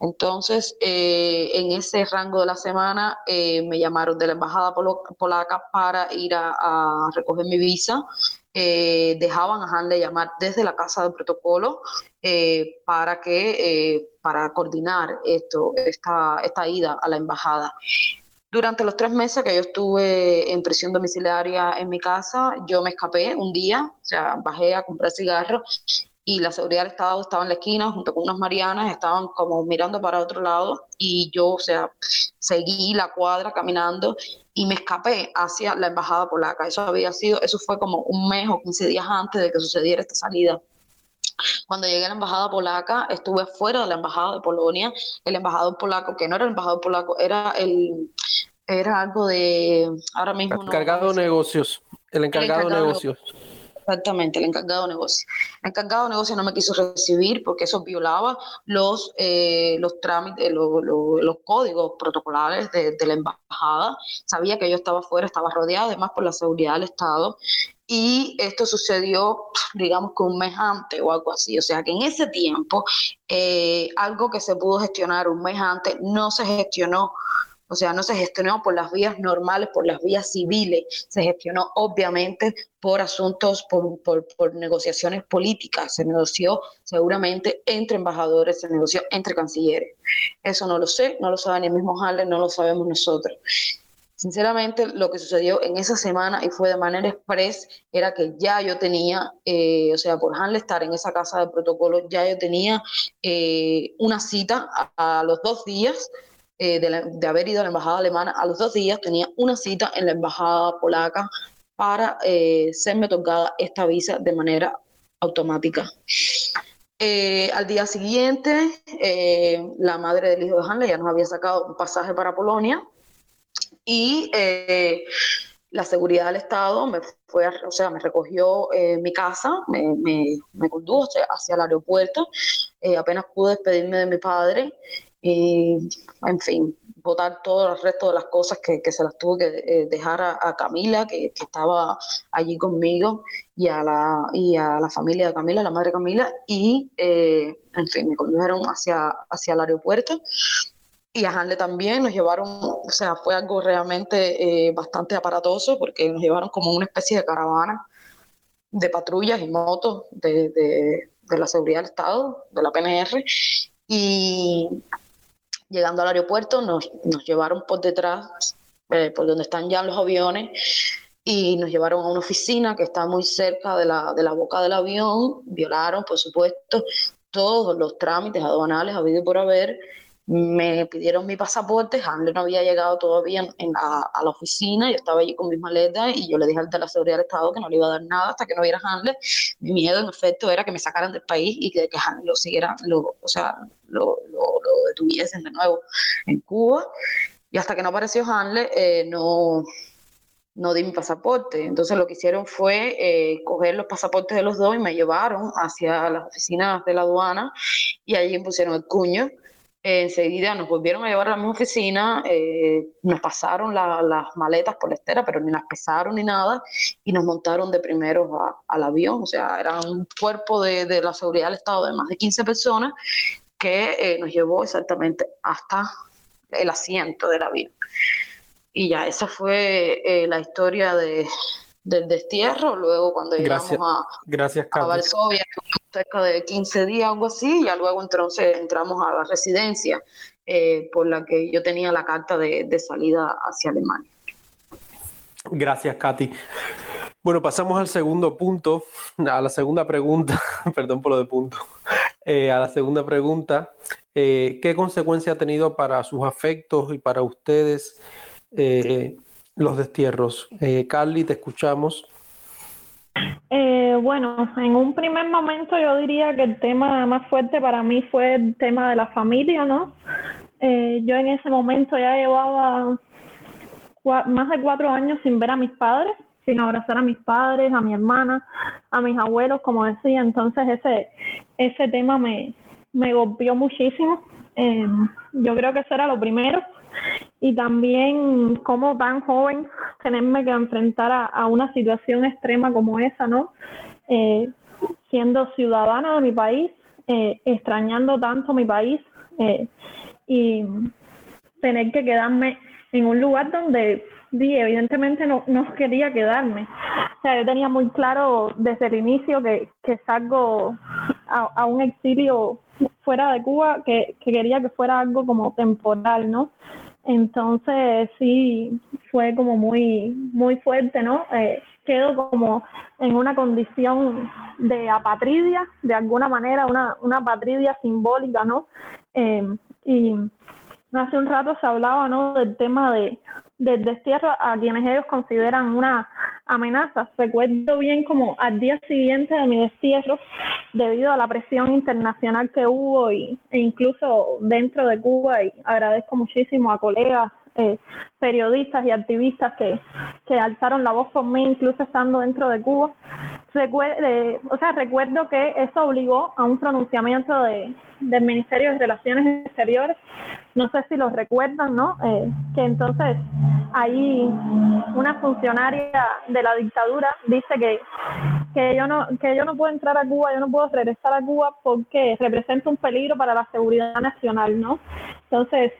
Entonces, en ese rango de la semana me llamaron de la embajada polaca para ir a, a recoger mi visa eh, dejaban a Hanley llamar desde la casa de protocolo eh, para que eh, para coordinar esto esta, esta ida a la embajada. Durante los tres meses que yo estuve en prisión domiciliaria en mi casa, yo me escapé un día, o sea, bajé a comprar cigarros y la seguridad del Estado estaba en la esquina junto con unas marianas, estaban como mirando para otro lado y yo, o sea, seguí la cuadra caminando y me escapé hacia la embajada polaca. Eso había sido, eso fue como un mes o 15 días antes de que sucediera esta salida. Cuando llegué a la embajada polaca, estuve fuera de la embajada de Polonia. El embajador polaco, que no era el embajador polaco, era el era algo de ahora mismo el encargado de negocios, el encargado, de negocios. Exactamente, el encargado de negocio. El encargado de negocio no me quiso recibir porque eso violaba los, eh, los trámites, los códigos protocolares de, la embajada. Sabía que yo estaba fuera, estaba rodeada además por la seguridad del Estado. Y esto sucedió, digamos que un mes antes o algo así. O sea que en ese tiempo, eh, algo que se pudo gestionar un mes antes no se gestionó o sea, no se gestionó por las vías normales, por las vías civiles, se gestionó obviamente por asuntos, por, por, negociaciones políticas, se negoció seguramente entre embajadores, se negoció entre cancilleres. Eso no lo sé, no lo sabe ni el mismo Halle, no lo sabemos nosotros. Sinceramente, lo que sucedió en esa semana y fue de manera express era que ya yo tenía, eh, o sea, por Hanle estar en esa casa de protocolo, ya yo tenía eh, una cita a los dos días eh, de, haber ido a la embajada alemana, a los dos días tenía una cita en la embajada polaca para eh, serme otorgada esta visa de manera automática. Eh, al día siguiente, la madre del hijo de Hanley ya nos había sacado un pasaje para Polonia y la seguridad del Estado me fue, o sea, me recogió en mi casa, me, me, me condujo hacia el aeropuerto, apenas pude despedirme de mi padre y, en fin, botar todo el resto de las cosas que, que se las tuve que eh, dejar a, Camila, que, que, estaba allí conmigo, y a, la, y a la familia de Camila, la madre de Camila, y, eh, en fin, me condujeron hacia, hacia el aeropuerto. Y a Hanle también nos llevaron, o sea, fue algo realmente eh, bastante aparatoso porque nos llevaron como una especie de caravana de patrullas y motos de, de, de la seguridad del Estado, de la PNR, y llegando al aeropuerto nos, llevaron por detrás, eh, por donde están ya los aviones, y nos llevaron a una oficina que está muy cerca de la, de la boca del avión, violaron, por supuesto, todos los trámites aduanales habido por haber, me pidieron mi pasaporte, Hamlet no había llegado todavía a la oficina, yo estaba allí con mis maletas y yo le dije al de la seguridad del Estado que no le iba a dar nada hasta que no viera Hamlet. Mi miedo, en efecto, era que me sacaran del país y que, que lo siguiera, lo, o sea, lo, lo, detuviesen de nuevo en Cuba. Y hasta que no apareció Hamlet, eh, no, no di mi pasaporte. Entonces lo que hicieron fue eh, coger los pasaportes de los dos y me llevaron hacia las oficinas de la aduana y allí me pusieron el cuño enseguida nos volvieron a llevar a la misma oficina, eh, nos pasaron las maletas por la estera, pero ni las pesaron ni nada, y nos montaron de primero al avión. O sea, era un cuerpo de, de, la seguridad del Estado de más de 15 personas que eh, nos llevó exactamente hasta el asiento del avión. Y ya, esa fue eh, la historia de, del destierro. Luego, cuando llegamos a, gracias, a Varsovia, cerca de 15 días, algo así, ya luego entonces entramos a la residencia eh, por la que yo tenía la carta de, de salida hacia Alemania. Gracias, Katy. Bueno, pasamos al segundo punto, a la segunda pregunta, perdón por lo de punto, eh, a la segunda pregunta, eh, ¿qué consecuencia ha tenido para sus afectos y para ustedes los destierros? Carly, te escuchamos. Eh, bueno, en un primer momento yo diría que el tema más fuerte para mí fue el tema de la familia, ¿no? Eh, yo en ese momento ya llevaba más de cuatro años sin ver a mis padres, sin abrazar a mis padres, a mi hermana, a mis abuelos, como decía. Entonces ese, ese tema me, me golpeó muchísimo. Eh, yo creo que eso era lo primero y también como tan joven tenerme que enfrentar a, una situación extrema como esa, ¿no? Eh, siendo ciudadana de mi país, eh, extrañando tanto mi país eh, y tener que quedarme en un lugar donde sí, evidentemente no, no quería quedarme. O sea, yo tenía muy claro desde el inicio que, que salgo a, a un exilio fuera de Cuba, que, que quería que fuera algo como temporal, ¿no? Entonces sí fue como muy, muy fuerte, ¿no? Eh, quedo como en una condición de apatridia, de alguna manera, una, una apatridia simbólica, ¿no? Eh, y hace un rato se hablaba, ¿no? Del tema de, del destierro a quienes ellos consideran una amenaza. Recuerdo bien como al día siguiente de mi destierro, debido a la presión internacional que hubo y, e incluso dentro de Cuba, y agradezco muchísimo a colegas eh, periodistas y activistas que, que alzaron la voz por mí, incluso estando dentro de Cuba. O sea, recuerdo que eso obligó a un pronunciamiento de, del Ministerio de Relaciones Exteriores, no sé si lo recuerdan, ¿no? Eh, que entonces ahí una funcionaria de la dictadura dice que, que yo no que yo no puedo entrar a Cuba, yo no puedo regresar a Cuba porque representa un peligro para la seguridad nacional, ¿no? Entonces,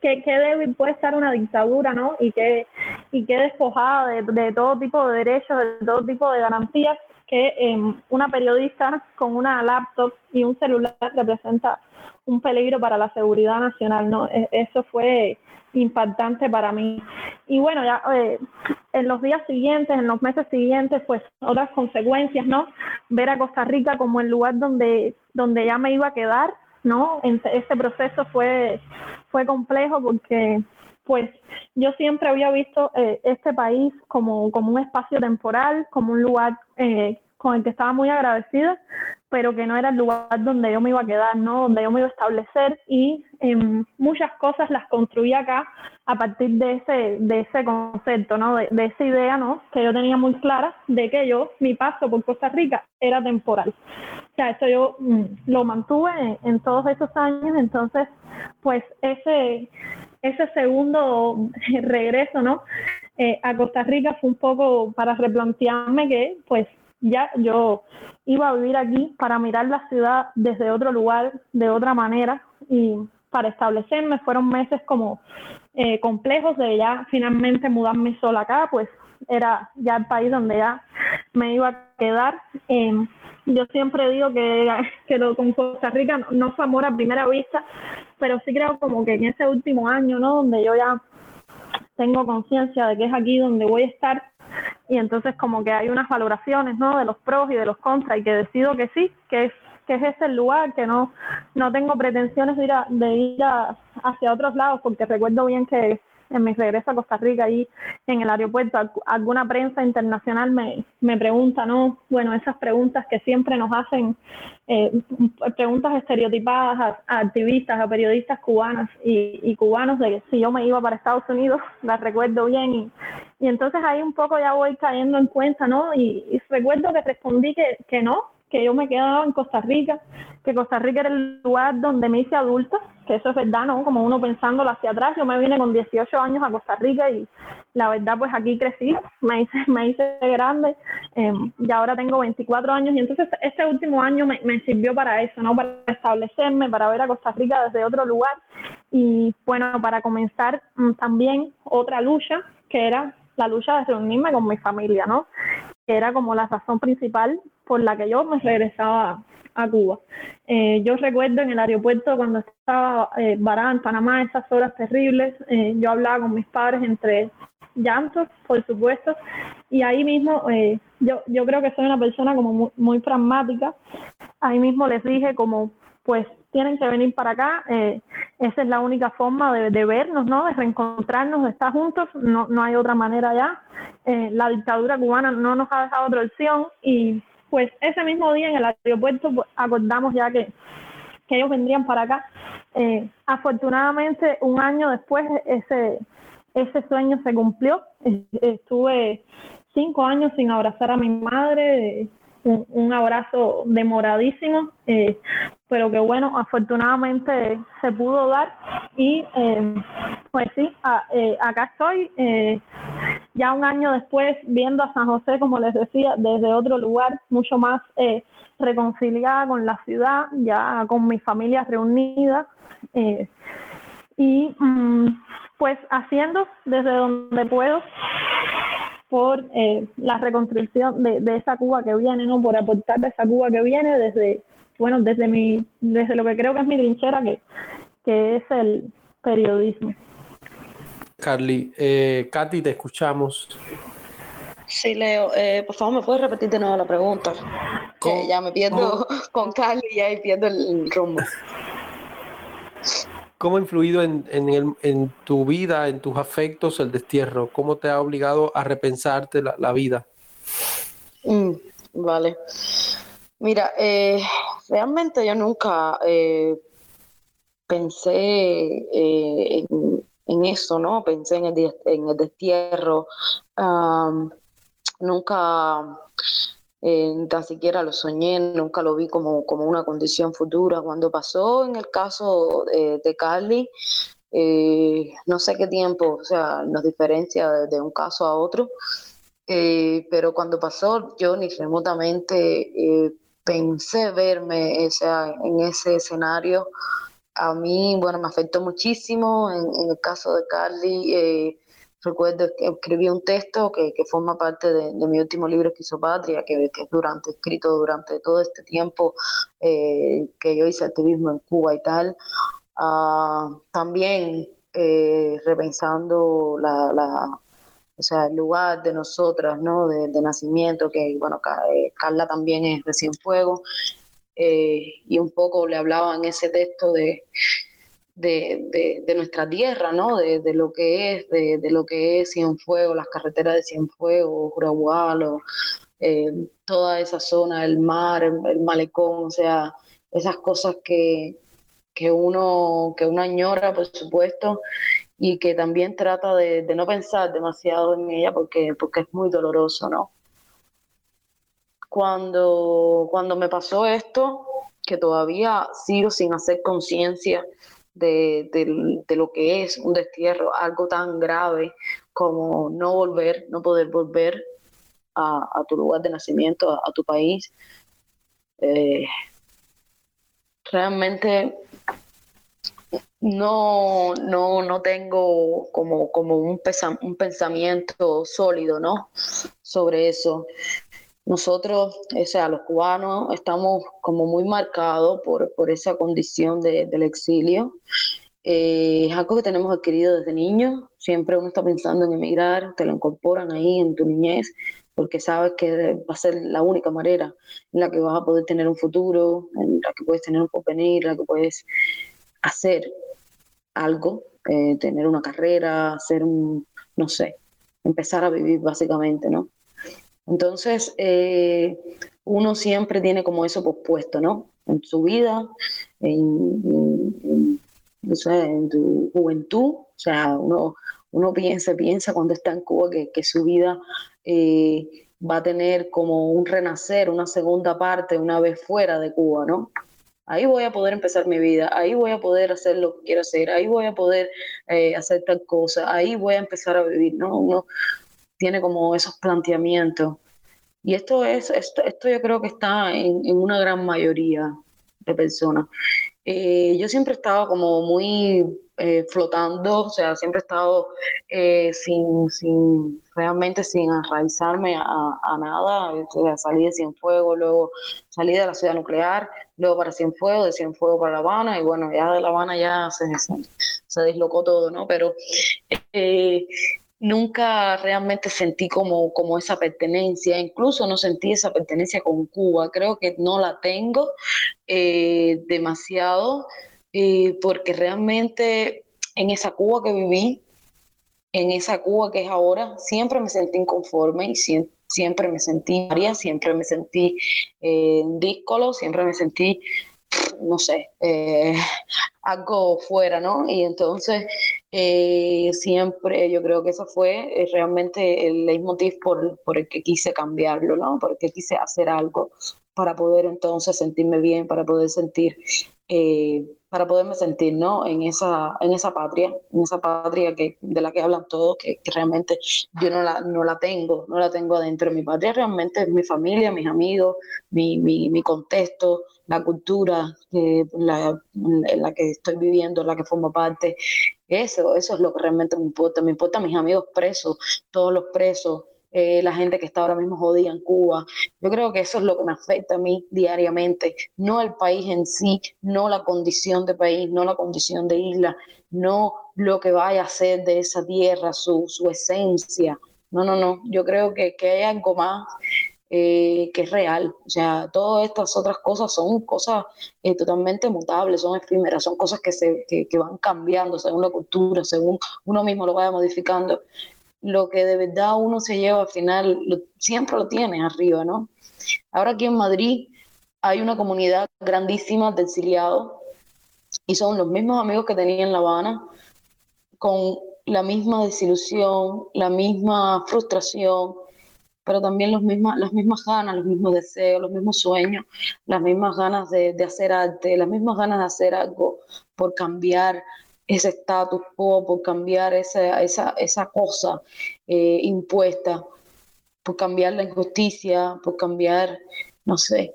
¿qué, qué débil puede estar una dictadura, ¿no? Y qué, y qué despojada de, de todo tipo de derechos, de todo tipo de garantías que eh, una periodista con una laptop y un celular representa un peligro para la seguridad nacional, ¿no? E, eso fue impactante para mí. Y bueno, ya eh, en los días siguientes, en los meses siguientes, pues otras consecuencias, ¿no? Ver a Costa Rica como el lugar donde, donde ya me iba a quedar, ¿no? Ese proceso fue, fue complejo porque pues yo siempre había visto eh, este país como, como un espacio temporal, como un lugar eh, con el que estaba muy agradecida, pero que no era el lugar donde yo me iba a quedar, ¿no? Donde yo me iba a establecer y eh, muchas cosas las construí acá a partir de ese, de ese concepto, ¿no? De, esa idea, ¿no? Que yo tenía muy clara de que yo, mi paso por Costa Rica era temporal. o sea, eso yo mm, lo mantuve en, todos esos años, entonces, pues ese, ese segundo regreso, ¿no? Eh, a Costa Rica fue un poco para replantearme que, pues, ya yo iba a vivir aquí para mirar la ciudad desde otro lugar, de otra manera, y para establecerme fueron meses como eh, complejos de ya finalmente mudarme sola acá, pues era ya el país donde ya me iba a quedar. Eh, yo siempre digo que, que lo con Costa Rica no, fue amor a primera vista, pero sí creo como que en ese último año, ¿no? Donde yo ya tengo conciencia de que es aquí donde voy a estar y entonces como que hay unas valoraciones, ¿no? De los pros y de los contras y que decido que sí, que es que es ese el lugar, que no no tengo pretensiones de ir de ir hacia otros lados porque recuerdo bien que en mi regreso a Costa Rica, ahí en el aeropuerto, alguna prensa internacional me, me pregunta, ¿no? Bueno, esas preguntas que siempre nos hacen, eh, preguntas estereotipadas a, activistas, a periodistas cubanas y, cubanos de que si yo me iba para Estados Unidos, las recuerdo bien. Y, y entonces ahí un poco ya voy cayendo en cuenta, ¿no? Y, y recuerdo que respondí que, que no, que yo me quedaba en Costa Rica, que Costa Rica era el lugar donde me hice adulta, que eso es verdad, ¿no? Como uno pensándolo hacia atrás, yo me vine con 18 años a Costa Rica y la verdad pues aquí crecí, me hice, me hice grande em, y ahora tengo 24 años y entonces este último año me, me sirvió para eso, ¿no? Para establecerme, para ver a Costa Rica desde otro lugar y bueno, para comenzar mm, también otra lucha que era la lucha de reunirme con mi familia, ¿no? Que era como la razón principal por la que yo me regresaba a Cuba. Eh, yo recuerdo en el aeropuerto cuando estaba eh, varada en Panamá, esas horas terribles, eh, yo hablaba con mis padres entre llantos, por supuesto, y ahí mismo eh, yo, yo creo que soy una persona como muy, pragmática, ahí mismo les dije como, pues tienen que venir para acá, esa es la única forma de, de, vernos, ¿no? De reencontrarnos, de estar juntos, no, no hay otra manera ya. la dictadura cubana no nos ha dejado otra opción y pues ese mismo día en el aeropuerto pues, acordamos ya que, ellos vendrían para acá. Eh, afortunadamente, un año después, ese, ese sueño se cumplió. Estuve cinco años sin abrazar a mi madre, un, abrazo demoradísimo, eh, pero que bueno, afortunadamente se pudo dar y eh, pues sí, eh, acá estoy, ya un año después viendo a San José, como les decía, desde otro lugar, mucho más reconciliada con la ciudad, ya con mi familia reunida y mm, pues haciendo desde donde puedo por eh, la reconstrucción de, de, esa Cuba que viene, ¿no? Por aportar de esa Cuba que viene desde, bueno, desde mi, desde lo que creo que es mi trinchera, que, que es el periodismo. Carly, eh, Katy, te escuchamos. Sí, Leo, eh, por favor, ¿me puedes repetir de nuevo la pregunta? Que ya me pierdo con Carly y ahí pierdo el rumbo. ¿Cómo ha influido en, en, tu vida, en tus afectos, el destierro? ¿Cómo te ha obligado a repensarte la, vida? Mm, vale. Mira, eh, realmente yo nunca eh, pensé eh, en, eso, ¿no? Pensé en el, destierro. nunca eh, ni tan siquiera lo soñé, nunca lo vi como, como una condición futura. Cuando pasó en el caso de Carly, eh, no sé qué tiempo, o sea, nos diferencia de, un caso a otro, eh, pero cuando pasó yo ni remotamente pensé verme en ese escenario. A mí, bueno, me afectó muchísimo. En, en el caso de Carly, recuerdo que escribí un texto que, que forma parte de, mi último libro Esquizopatria, que, que es durante, escrito durante todo este tiempo eh, que yo hice activismo en Cuba y tal. Ah, también eh, repensando la, la, o sea, el lugar de nosotras, ¿no? De, de nacimiento, que bueno, eh, Carla también es de Cienfuegos, y un poco le hablaba en ese texto de de, de, nuestra tierra, ¿no? De, lo que es, de, lo que es Cienfuegos, las carreteras de Cienfuegos, Juragualo, eh, toda esa zona, el mar, el, malecón, o sea, esas cosas que, que, uno, que uno añora, por supuesto, y que también trata de, no pensar demasiado en ella porque, porque es muy doloroso, ¿no? Cuando, cuando me pasó esto, que todavía sigo sin hacer conciencia de, lo que es un destierro, algo tan grave como no volver, no poder volver a, tu lugar de nacimiento, a, tu país. Eh, realmente no, no, no tengo como, como un, un pensamiento sólido, ¿no? Sobre eso. Nosotros, o sea, los cubanos, estamos como muy marcados por, por esa condición de, del exilio. Eh, es algo que tenemos adquirido desde niños. Siempre uno está pensando en emigrar, te lo incorporan ahí en tu niñez, porque sabes que va a ser la única manera en la que vas a poder tener un futuro, en la que puedes tener un porvenir, en la que puedes hacer algo, eh, tener una carrera, hacer un, no sé, empezar a vivir básicamente, ¿no? Entonces, eh, uno siempre tiene como eso pospuesto, ¿no? En su vida, en, tu juventud, o sea, uno, uno piensa, piensa cuando está en Cuba que, su vida eh, va a tener como un renacer, una segunda parte una vez fuera de Cuba, ¿no? Ahí voy a poder empezar mi vida, ahí voy a poder hacer lo que quiero hacer, ahí voy a poder eh, hacer tal cosa, ahí voy a empezar a vivir, ¿no? Uno tiene como esos planteamientos. Y esto es, esto, esto yo creo que está en, en una gran mayoría de personas. Eh, yo siempre he estado como muy eh, flotando, o sea, siempre he estado eh, sin, sin, realmente sin arraizarme a, a nada, salí de Cienfuegos, luego salí de la ciudad nuclear, luego para Cienfuegos, de Cienfuegos para La Habana, y bueno, ya de La Habana ya se, se, se dislocó todo, ¿no? Pero nunca realmente sentí como, como esa pertenencia, incluso no sentí esa pertenencia con Cuba, creo que no la tengo eh, demasiado, eh, porque realmente en esa Cuba que viví, en esa Cuba que es ahora, siempre me sentí inconforme y siempre, me sentí María, siempre me sentí eh, díscolo, siempre me sentí no sé, eh, algo fuera, ¿no? Y entonces eh, siempre yo creo que eso fue eh, realmente el leitmotiv por, por el que quise cambiarlo, ¿no? Por el que quise hacer algo para poder entonces sentirme bien, para poder sentir para poderme sentir ¿no? en, esa, en esa patria, en esa patria que, de la que hablan todos, que, realmente yo no la, no la tengo, no la tengo adentro. Mi patria realmente es mi familia, mis amigos, mi, mi, mi contexto, la cultura la, en la que estoy viviendo, en la que formo parte. Eso, eso es lo que realmente me importa. Me importan mis amigos presos, todos los presos, eh, la gente que está ahora mismo jodida en Cuba. Yo creo que eso es lo que me afecta a mí diariamente, no el país en sí, no la condición de país, no la condición de isla, no lo que vaya a ser de esa tierra, su, su esencia. No, no, no, yo creo que, que hay algo más eh, que es real. O sea, todas estas otras cosas son cosas eh, totalmente mutables, son efímeras, son cosas que, se, que, que, van cambiando según la cultura, según uno mismo lo vaya modificando lo que de verdad uno se lleva al final, siempre lo tiene arriba, ¿no? Ahora aquí en Madrid hay una comunidad grandísima de exiliados y son los mismos amigos que tenía en La Habana, con la misma desilusión, la misma frustración, pero también los mismas, las mismas ganas, los mismos deseos, los mismos sueños, las mismas ganas de, de hacer arte, las mismas ganas de hacer algo por cambiar ese status quo, por cambiar esa, esa, esa cosa eh, impuesta, por cambiar la injusticia, por cambiar, no sé,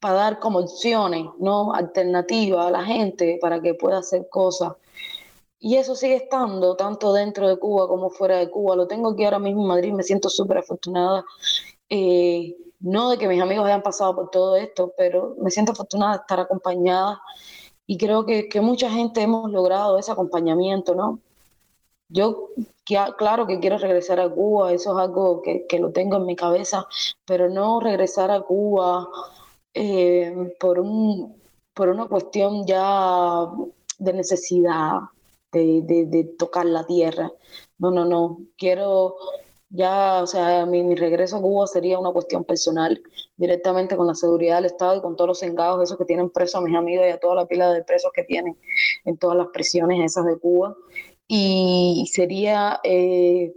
para dar como opciones, ¿no? Alternativas a la gente para que pueda hacer cosas. Y eso sigue estando tanto dentro de Cuba como fuera de Cuba. Lo tengo aquí ahora mismo en Madrid, me siento súper afortunada. Eh, no de que mis amigos hayan pasado por todo esto, pero me siento afortunada de estar acompañada y creo que, que, mucha gente hemos logrado ese acompañamiento, ¿no? Yo, claro que quiero regresar a Cuba, eso es algo que, que lo tengo en mi cabeza, pero no regresar a Cuba eh, por, un, por una cuestión ya de necesidad de, de, de tocar la tierra. No, no, no. Quiero ya, o sea, mi, mi, regreso a Cuba sería una cuestión personal, directamente con la seguridad del Estado y con todos los engados esos que tienen presos a mis amigos y a toda la pila de presos que tienen en todas las prisiones esas de Cuba. Y sería, eh,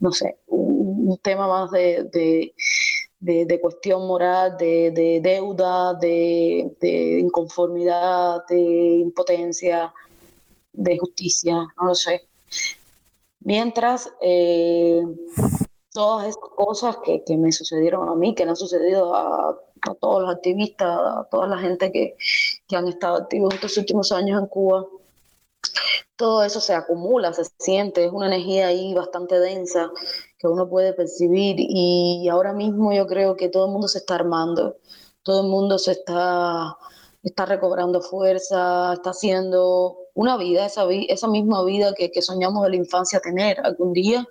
no sé, un, tema más de, de, de, cuestión moral, de, deuda, de, inconformidad, de impotencia, de justicia, no lo sé. Mientras eh, todas esas cosas que, me sucedieron a mí, que han sucedido a, todos los activistas, a toda la gente que, que han estado activos estos últimos años en Cuba, todo eso se acumula, se siente, es una energía ahí bastante densa que uno puede percibir y ahora mismo yo creo que todo el mundo se está armando, todo el mundo se está, está recobrando fuerza, está haciendo una vida, esa, esa misma vida que, que soñamos de la infancia tener algún día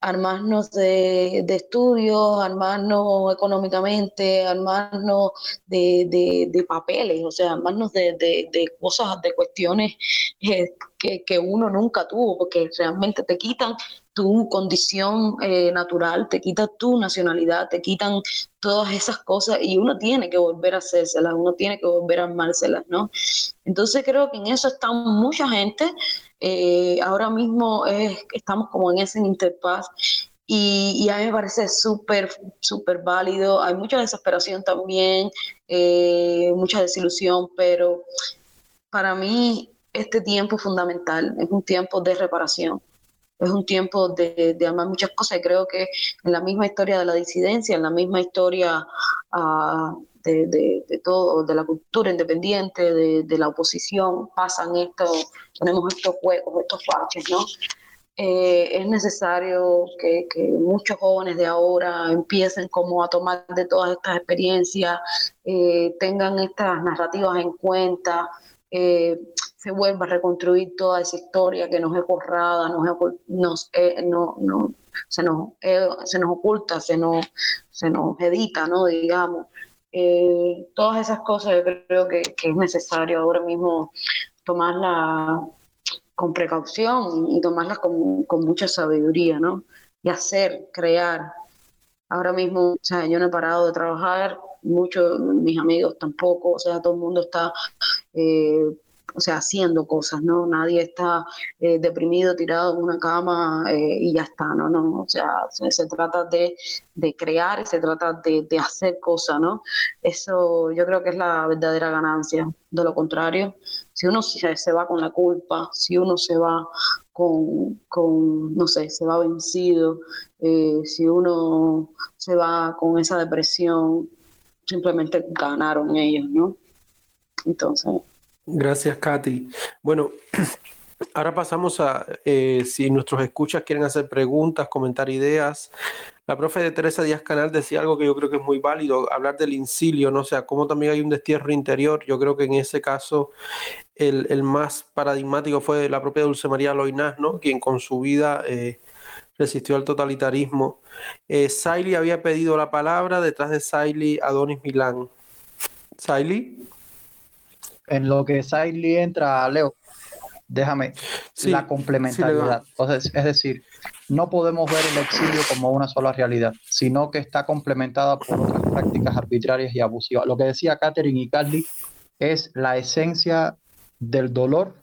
armarnos de, de, estudios, armarnos económicamente, armarnos de, de, papeles, o sea, armarnos de, cosas, de cuestiones eh, que, que, uno nunca tuvo, porque realmente te quitan tu condición eh, natural, te quitan tu nacionalidad, te quitan todas esas cosas y uno tiene que volver a hacérselas, uno tiene que volver a armárselas, ¿no? Entonces creo que en eso está mucha gente eh, ahora mismo estamos como en ese interfaz y, a mí me parece súper, súper válido. Hay mucha desesperación también, eh, mucha desilusión, pero para mí este tiempo es fundamental, es un tiempo de reparación. Es un tiempo de, de amar muchas cosas y creo que en la misma historia de la disidencia, en la misma historia uh, de, todo, de la cultura independiente, de, la oposición, pasan estos, tenemos estos juegos, estos parches, ¿no? Eh, es necesario que, muchos jóvenes de ahora empiecen como a tomar de todas estas experiencias, eh, tengan estas narrativas en cuenta, eh, se vuelva a reconstruir toda esa historia que nos es borrada, nos, nos no, no, se, nos, se nos oculta, se nos, se nos edita, ¿no? digamos. Eh, todas esas cosas yo creo que, es necesario ahora mismo tomarlas con precaución y tomarlas con, mucha sabiduría, ¿no? Y hacer, crear. Ahora mismo, o sea, yo no he parado de trabajar, muchos mis amigos tampoco, o sea, todo el mundo está eh, o sea, haciendo cosas, ¿no? Nadie está eh, deprimido, tirado en una cama eh, y ya está, ¿no? no o sea, se, trata de, de, crear, se trata de, de, hacer cosas, ¿no? Eso yo creo que es la verdadera ganancia. De lo contrario, si uno se, se va con la culpa, si uno se va con, con no sé, se va vencido, eh, si uno se va con esa depresión, simplemente ganaron ellos, ¿no? Entonces... Gracias, Katy. Bueno, ahora pasamos a eh, si nuestros escuchas quieren hacer preguntas, comentar ideas. La profe de Teresa Díaz Canal decía algo que yo creo que es muy válido, hablar del incilio, ¿no? O sea, cómo también hay un destierro interior. Yo creo que en ese caso el, más paradigmático fue la propia Dulce María Loinás, ¿no? Quien con su vida eh, resistió al totalitarismo. Eh, había pedido la palabra, detrás de Saily, Adonis Milán. Saily en lo que Siley entra, Leo, déjame la complementariedad. Entonces, es decir, no podemos ver el exilio como una sola realidad, sino que está complementada por otras prácticas arbitrarias y abusivas. Lo que decía Catherine y Carly es la esencia del dolor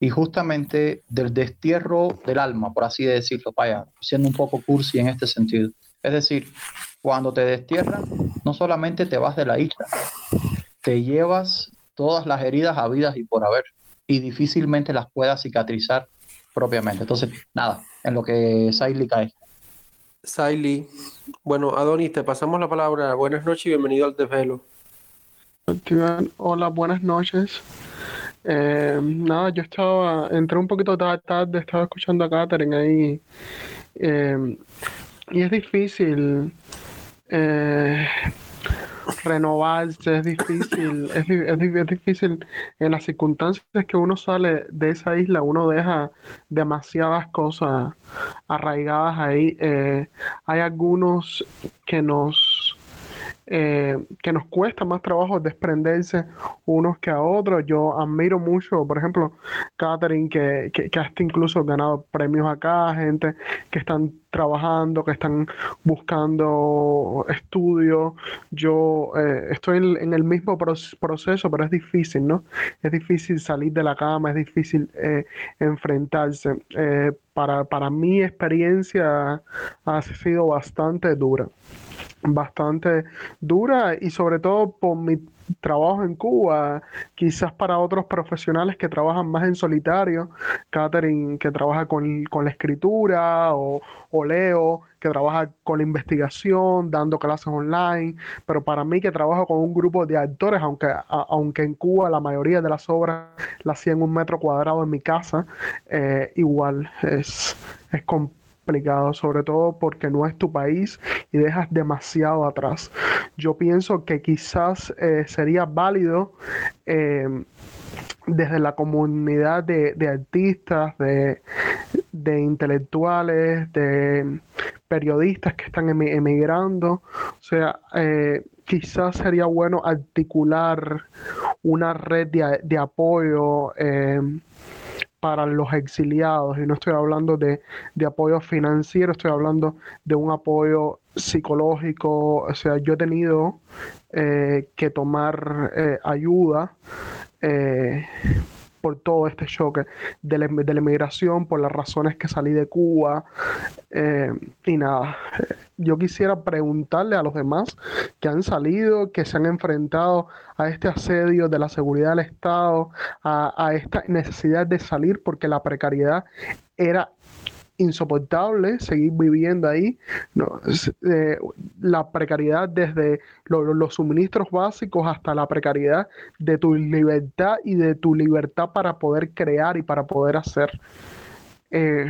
y justamente del destierro del alma, por así decirlo, vaya, siendo un poco cursi en este sentido. Es decir, cuando te destierran, no solamente te vas de la isla, te llevas todas las heridas habidas y por haber, y difícilmente las pueda cicatrizar propiamente. Entonces, nada, en lo que Saili cae. Saili, bueno, Adonis, te pasamos la palabra. Buenas noches y bienvenido al Desvelo. Hola, buenas noches. Eh, nada, yo estaba, entré un poquito tarde, estaba escuchando a Katherine ahí. Eh, y es difícil eh, renovarse, es difícil, es, es, difícil en las circunstancias que uno sale de esa isla, uno deja demasiadas cosas arraigadas ahí. Eh, hay algunos que nos eh, que nos cuesta más trabajo desprenderse unos que a otros. Yo admiro mucho, por ejemplo, Catherine, que, que, hasta incluso ganado premios acá, gente que están trabajando, que están buscando estudios. Yo eh, estoy en, el mismo proceso, pero es difícil, ¿no? Es difícil salir de la cama, es difícil eh, enfrentarse. para, para mi experiencia ha sido bastante dura. Bastante dura y sobre todo por mi trabajo en Cuba, quizás para otros profesionales que trabajan más en solitario, Catherine que trabaja con, la escritura o, Leo que trabaja con la investigación, dando clases online, pero para mí que trabajo con un grupo de actores, aunque, aunque en Cuba la mayoría de las obras las hacía en un metro cuadrado en mi casa, eh, igual es, es complicado complicado, sobre todo porque no es tu país y dejas demasiado atrás. Yo pienso que quizás eh, sería válido eh, desde la comunidad de, artistas, de, intelectuales, de periodistas que están emigrando. O sea, eh, quizás sería bueno articular una red de, de apoyo para los exiliados y no estoy hablando de, apoyo financiero, estoy hablando de un apoyo psicológico, o sea, yo he tenido eh, que tomar eh, ayuda eh, por todo este choque de la, de la, inmigración, por las razones que salí de Cuba y nada, yo quisiera preguntarle a los demás que han salido, que se han enfrentado a este asedio de la seguridad del Estado, a, esta necesidad de salir porque la precariedad era insoportable seguir viviendo ahí. Eh, la precariedad desde los suministros básicos hasta la precariedad de tu libertad y de tu libertad para poder crear y para poder hacer. Eh,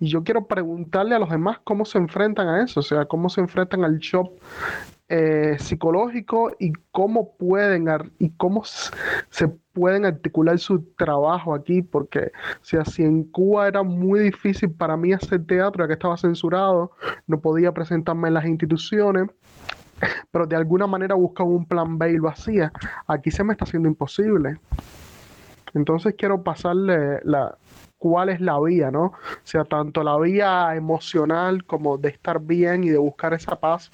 y yo quiero preguntarle a los demás cómo se enfrentan a eso, o sea, cómo se enfrentan al shock eh, psicológico y cómo pueden y cómo se pueden articular su trabajo aquí, porque o sea, si en Cuba era muy difícil para mí hacer teatro, ya que estaba censurado, no podía presentarme en las instituciones, pero de alguna manera buscaba un plan B y lo hacía. Aquí se me está haciendo imposible. Entonces quiero pasarle la, cuál es la vía, ¿no? O sea, tanto la vía emocional como de estar bien y de buscar esa paz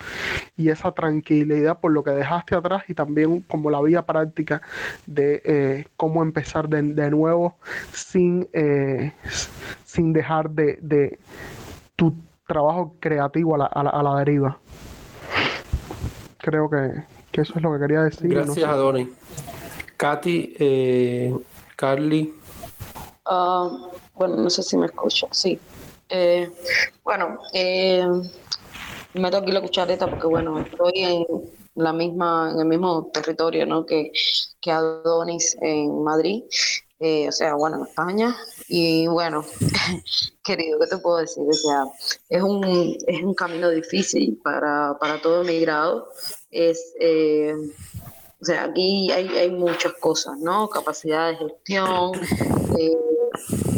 y esa tranquilidad por lo que dejaste atrás y también como la vía práctica de eh, cómo empezar de, nuevo sin, eh, sin dejar de, tu trabajo creativo a la, a la, deriva. Creo que, eso es lo que quería decir. Gracias, no Katy, eh, Carly. Ah, bueno, no sé si me escucha, sí. Eh, bueno, eh, me toqué la cuchareta porque, bueno, estoy en la misma, en el mismo territorio, ¿no? Que, que Adonis en Madrid, eh, o sea, bueno, en España. Y bueno, querido, ¿qué te puedo decir? O sea, es un, es un camino difícil para, para todo emigrado. Es, eh, o sea, aquí hay, hay muchas cosas, ¿no? Capacidad de gestión,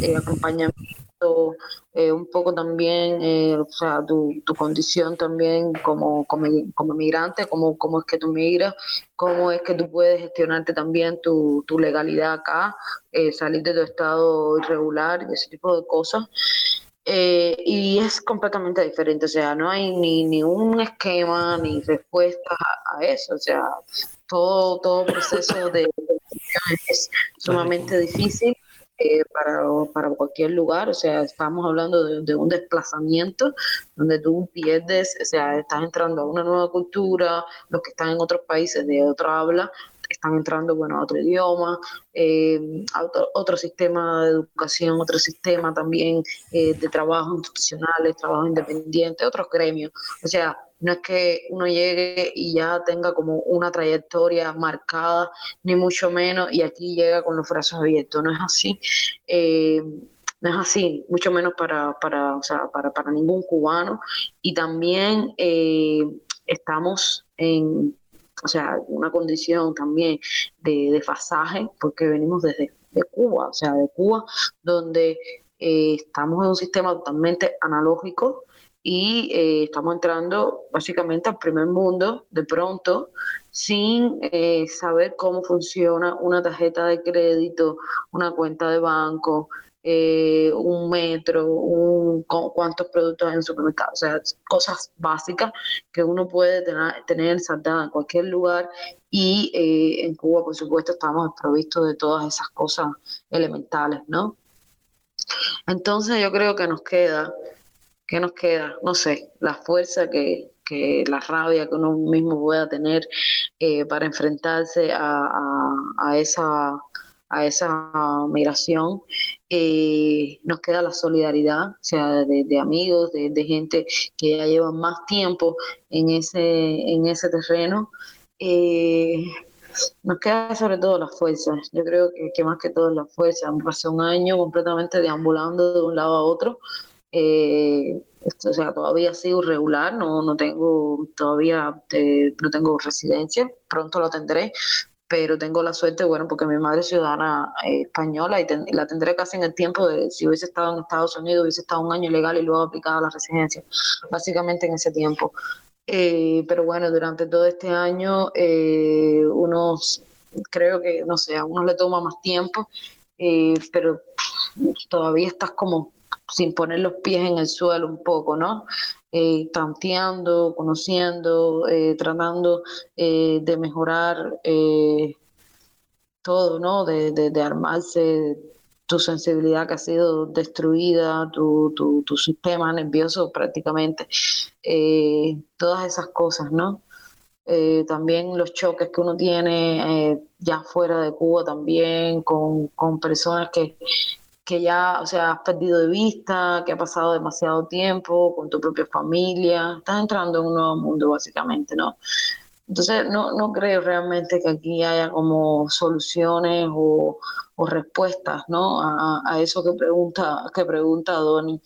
eh, acompañamiento, eh, un poco también, eh, o sea, tu, tu, condición también como, como, como migrante, cómo, cómo es que tú migras, cómo es que tú puedes gestionarte también tu, tu legalidad acá, salir de tu estado irregular, ese tipo de cosas. y es completamente diferente, o sea, no hay ni, ni un esquema ni respuesta a, eso, o sea, todo, todo proceso de, de es sumamente difícil eh, para, para, cualquier lugar, o sea, estamos hablando de, un desplazamiento donde tú pierdes, o sea, estás entrando a una nueva cultura, los que están en otros países de otra habla están entrando, bueno, a otro idioma, eh, a otro, sistema de educación, otro sistema también eh, de trabajo institucionales, trabajo independiente, otros gremios, o sea, no es que uno llegue y ya tenga como una trayectoria marcada, ni mucho menos, y aquí llega con los brazos abiertos. No es así. Eh, no es así, mucho menos para, para, o sea, para, para ningún cubano. Y también estamos en o sea, una condición también de desfasaje, porque venimos desde de Cuba, o sea, de Cuba, donde eh, estamos en un sistema totalmente analógico, y eh, estamos entrando básicamente al primer mundo de pronto sin eh, saber cómo funciona una tarjeta de crédito, una cuenta de banco, eh, un metro, cuántos productos en el supermercado, o sea, cosas básicas que uno puede tener, tener en cualquier lugar y en Cuba, por supuesto, estamos provistos de todas esas cosas elementales, ¿no? Entonces yo creo que nos queda ¿Qué nos queda? No sé, la fuerza que, que la rabia que uno mismo pueda tener eh, para enfrentarse a, a, esa a esa migración, eh, nos queda la solidaridad, o sea, de, amigos, de, gente que ya llevan más tiempo en ese, en ese terreno. Eh, nos queda sobre todo las fuerzas. Yo creo que, más que todo la fuerza. Hace un año completamente deambulando de un lado a otro. Eh, o sea, todavía sigo regular, no, no tengo todavía no tengo residencia, pronto lo tendré, pero tengo la suerte, bueno, porque mi madre es ciudadana eh, española y, la tendré casi en el tiempo de si hubiese estado en Estados Unidos, hubiese estado un año legal y luego aplicado la residencia, básicamente en ese tiempo. Eh, pero bueno, durante todo este año, eh, unos, creo que, no sé, a uno le toma más tiempo, pero todavía estás como sin poner los pies en el suelo un poco, ¿no? Eh, tanteando, conociendo, eh, tratando eh, de mejorar eh, todo, ¿no? De, de, armarse tu sensibilidad que ha sido destruida, tu, tu, sistema nervioso prácticamente, todas esas cosas, ¿no? también los choques que uno tiene ya fuera de Cuba también con, con personas que, que ya, o sea, has perdido de vista, que ha pasado demasiado tiempo con tu propia familia, estás entrando en un nuevo mundo básicamente, ¿no? Entonces, no, no creo realmente que aquí haya como soluciones o, respuestas, ¿no? A, eso que pregunta, que pregunta Donny.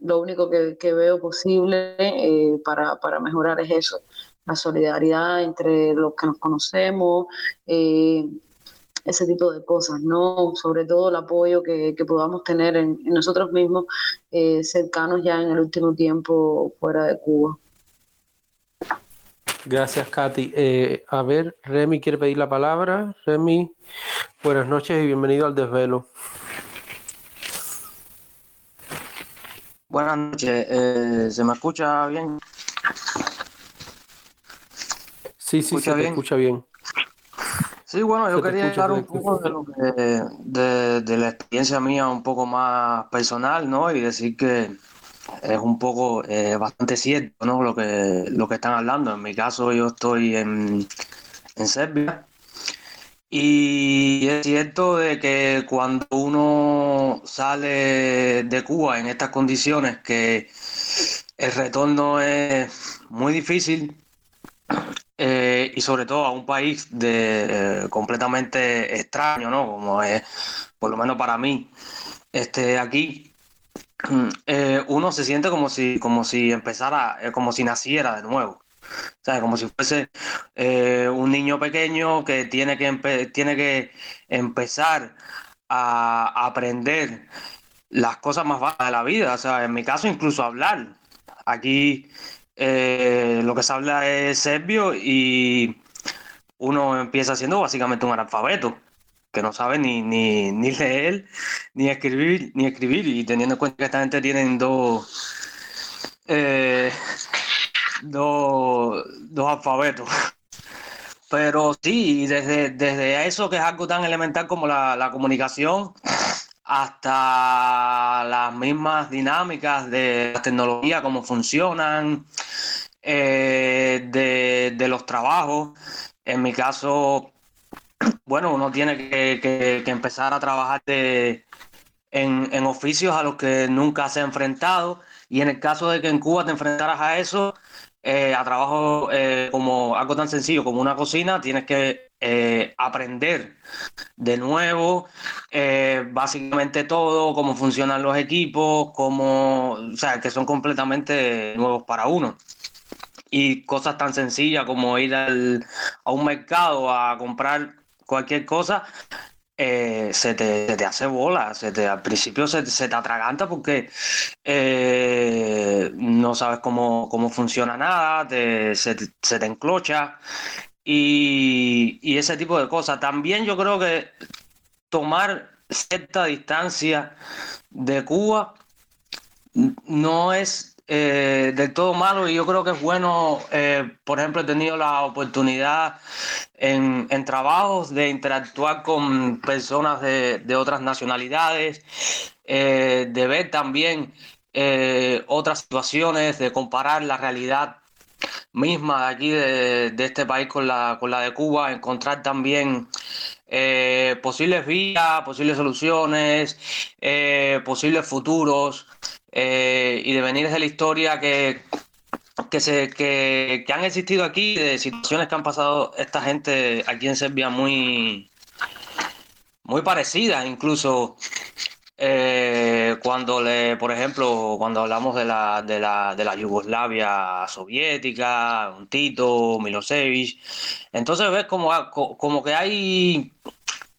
Lo único que, veo posible eh, para, para mejorar es eso, la solidaridad entre los que nos conocemos, eh, ese tipo de cosas, ¿no? Sobre todo el apoyo que, podamos tener en, nosotros mismos eh, cercanos ya en el último tiempo fuera de Cuba. Gracias, Katy. Eh, a ver, Remy quiere pedir la palabra. Remy, buenas noches y bienvenido al desvelo. Buenas noches, eh, ¿se me escucha bien? Sí, sí, se bien? escucha bien. Sí, bueno, yo quería hablar un poco de, lo que, de, la experiencia mía un poco más personal, ¿no? Y decir que es un poco eh, bastante cierto, ¿no? Lo que, lo que están hablando. En mi caso, yo estoy en, en Serbia. Y es cierto de que cuando uno sale de Cuba en estas condiciones, que el retorno es muy difícil, eh, y sobre todo a un país de, eh, completamente extraño, ¿no? Como es, por lo menos para mí, este, aquí, eh, uno se siente como si, como si empezara, como si naciera de nuevo. ¿Sabes? Como si fuese un niño pequeño que tiene que, tiene que empezar a aprender las cosas más básicas de la vida. O sea, en mi caso, incluso hablar. Aquí eh, lo que se habla es serbio y uno empieza siendo básicamente un analfabeto que no sabe ni, ni, ni leer, ni escribir, ni escribir, y teniendo en cuenta que esta gente tienen dos, eh, dos, alfabetos. Pero sí, desde, desde eso que es algo tan elemental como la comunicación, hasta las mismas dinámicas de la tecnología, cómo funcionan, eh, de, los trabajos. En mi caso, bueno, uno tiene que, empezar a trabajar en, oficios a los que nunca se ha enfrentado. Y en el caso de que en Cuba te enfrentaras a eso, eh, a trabajo eh, como algo tan sencillo como una cocina, tienes que eh, aprender de nuevo eh, básicamente todo, cómo funcionan los equipos, cómo, o sea, que son completamente nuevos para uno. Y cosas tan sencillas como ir al, a un mercado a comprar cualquier cosa, eh, se, te, hace bola, se te, al principio se, te atraganta porque no sabes cómo, cómo funciona nada, se, se, te enclocha y, ese tipo de cosas. También yo creo que tomar cierta distancia de Cuba no es eh, del todo malo y yo creo que es bueno, eh, por ejemplo, he tenido la oportunidad en, trabajos de interactuar con personas de, otras nacionalidades, eh, de ver también otras situaciones, de comparar la realidad misma de aquí de, este país con la, con la de Cuba, encontrar también eh, posibles vías, posibles soluciones, eh, posibles futuros eh, y devenires de la historia que, que, se, que, que han existido aquí, de situaciones que han pasado esta gente aquí en Serbia muy, muy parecidas, incluso eh, cuando le, por ejemplo, cuando hablamos de la, de la, de la Yugoslavia soviética, un Tito, Milosevic, entonces ves como, como que hay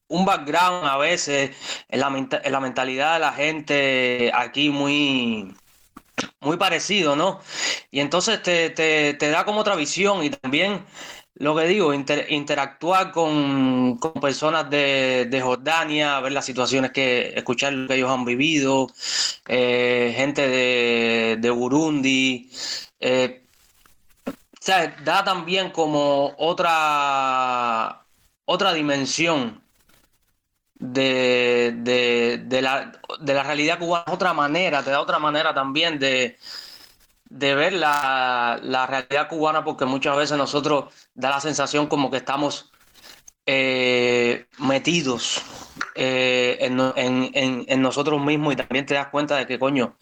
un background a veces en la, en la mentalidad de la gente aquí muy, muy parecido, ¿no? Y entonces te, te, te da como otra visión y también lo que digo, interactuar con, personas de, Jordania, ver las situaciones que, escuchar lo que ellos han vivido, eh, gente de, Burundi. Eh, o sea, da también como otra, otra dimensión de, de, la, de la realidad cubana, otra manera, te da otra manera también de, de ver la, realidad cubana porque muchas veces nosotros da la sensación como que estamos eh, metidos eh, en, nosotros mismos y también te das cuenta de que coño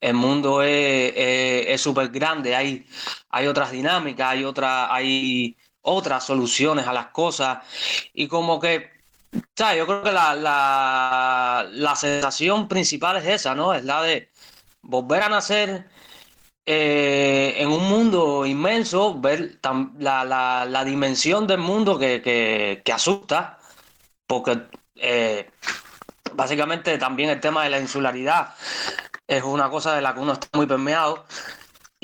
el mundo es súper grande. Hay, hay otras dinámicas hay otra, hay otras soluciones a las cosas. Y como que yo creo que la, la, la sensación principal es esa, ¿no? Es la de volver a nacer eh, en un mundo inmenso, ver la, dimensión del mundo que, asusta, porque eh, básicamente también el tema de la insularidad es una cosa de la que uno está muy permeado.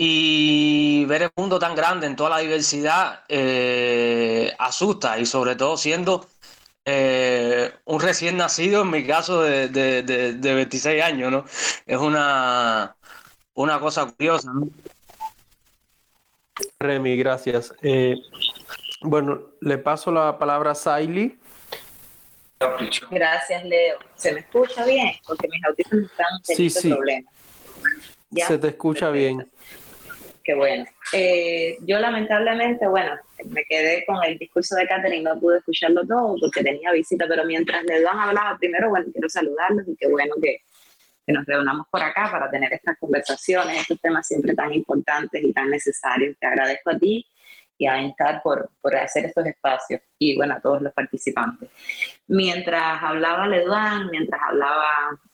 Y ver el mundo tan grande en toda la diversidad eh, asusta y sobre todo siendo un recién nacido, en mi caso de, de, de 26 años, ¿no? Es una, una cosa curiosa. ¿no? Remy, gracias. Eh, bueno, le paso la palabra a Saily. Gracias, Leo. ¿Se me escucha bien? Porque mis audífonos están teniendo sí, sí. problemas. Se te escucha bien. Qué bueno. Eh, yo lamentablemente, bueno, me quedé con el discurso de Catherine, no pude escucharlo todo porque tenía visita, pero mientras le dan hablaba primero, bueno, quiero saludarlos y qué bueno que, que nos reunamos por acá para tener estas conversaciones, estos temas siempre tan importantes y tan necesarios. Te agradezco a ti y a Encar por, por hacer estos espacios y bueno, a todos los participantes. Mientras hablaba Leduán, mientras hablaba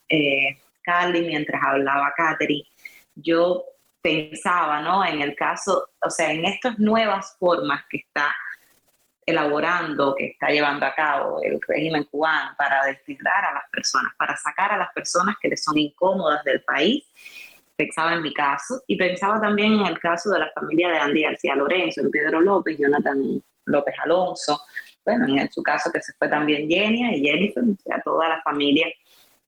eh, Carly, mientras hablaba Katherine, yo pensaba, ¿no? En el caso, o sea, en estas nuevas formas que está elaborando, que está llevando a cabo el régimen cubano para desterrar a las personas, para sacar a las personas que les son incómodas del país. Pensaba en mi caso y pensaba también en el caso de la familia de Andy García Lorenzo, Pedro López, Jonathan López Alonso, bueno, en su caso que se fue también Jenny y Jennifer, o sea, toda la familia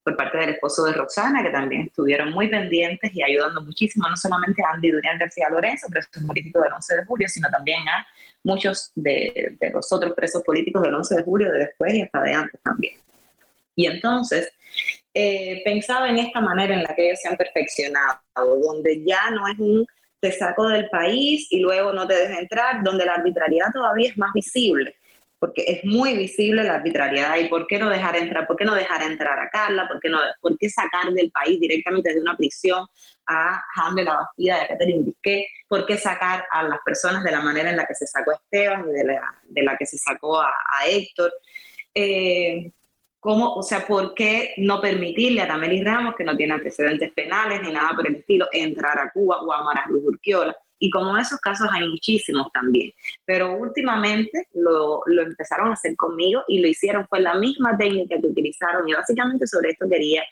por parte del esposo de Roxana, que también estuvieron muy pendientes y ayudando muchísimo, no solamente a Andy Durian García Lorenzo, preso político del 11 de julio, sino también a muchos de, los otros presos políticos del 11 de julio, de después y hasta de antes también. Y entonces eh, pensaba en esta manera en la que ellos se han perfeccionado, donde ya no es un te saco del país y luego no te dejo entrar, donde la arbitrariedad todavía es más visible porque es muy visible la arbitrariedad. Y por qué no dejar entrar, por qué no dejar entrar a Carla, por qué, no, por qué sacar del país directamente de una prisión a Jaime La Bastida a Catherine Bisquet, por qué sacar a las personas de la manera en la que se sacó a Esteban y de la, de la que se sacó a, Héctor. Eh, ¿Cómo, o sea, por qué no permitirle a Tameli Ramos, que no tiene antecedentes penales ni nada por el estilo, entrar a Cuba o a Mara Urquiola? Y como esos casos hay muchísimos también. Pero últimamente lo, lo, empezaron a hacer conmigo y lo hicieron, fue la misma técnica que utilizaron. Y básicamente sobre esto quería,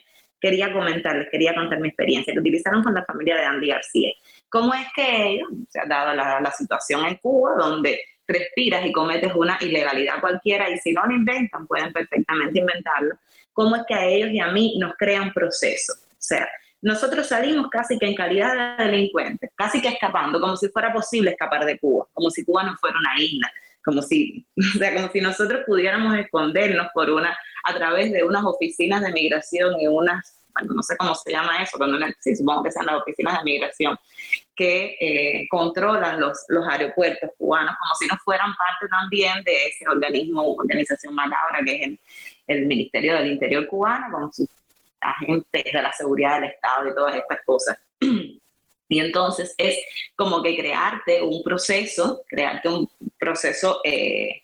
quería comentarles, quería contar mi experiencia, que utilizaron con la familia de Andy García. ¿Cómo es que ellos, se ha dado la, la situación en Cuba, donde respiras y cometes una ilegalidad cualquiera y si no lo inventan, pueden perfectamente inventarlo, cómo es que a ellos y a mí nos crean procesos. O sea, nosotros salimos casi que en calidad de delincuentes, casi que escapando, como si fuera posible escapar de Cuba, como si Cuba no fuera una isla, como si, o sea, como si nosotros pudiéramos escondernos por una, a través de unas oficinas de migración y unas no sé cómo se llama eso, cuando sí, supongo que sean las oficinas de migración, que eh, controlan los, los aeropuertos cubanos como si no fueran parte también de ese organismo, organización macabra que es el, el Ministerio del Interior cubano, con sus agentes de la seguridad del Estado y todas estas cosas. Y entonces es como que crearte un proceso, crearte un proceso, eh,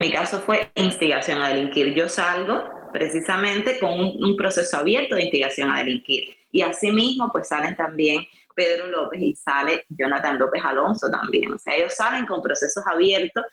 mi caso fue instigación a delinquir. Yo salgo precisamente con un, proceso abierto de instigación a delinquir. Y asimismo, pues salen también Pedro López y sale Jonathan López Alonso también. O sea, ellos salen con procesos abiertos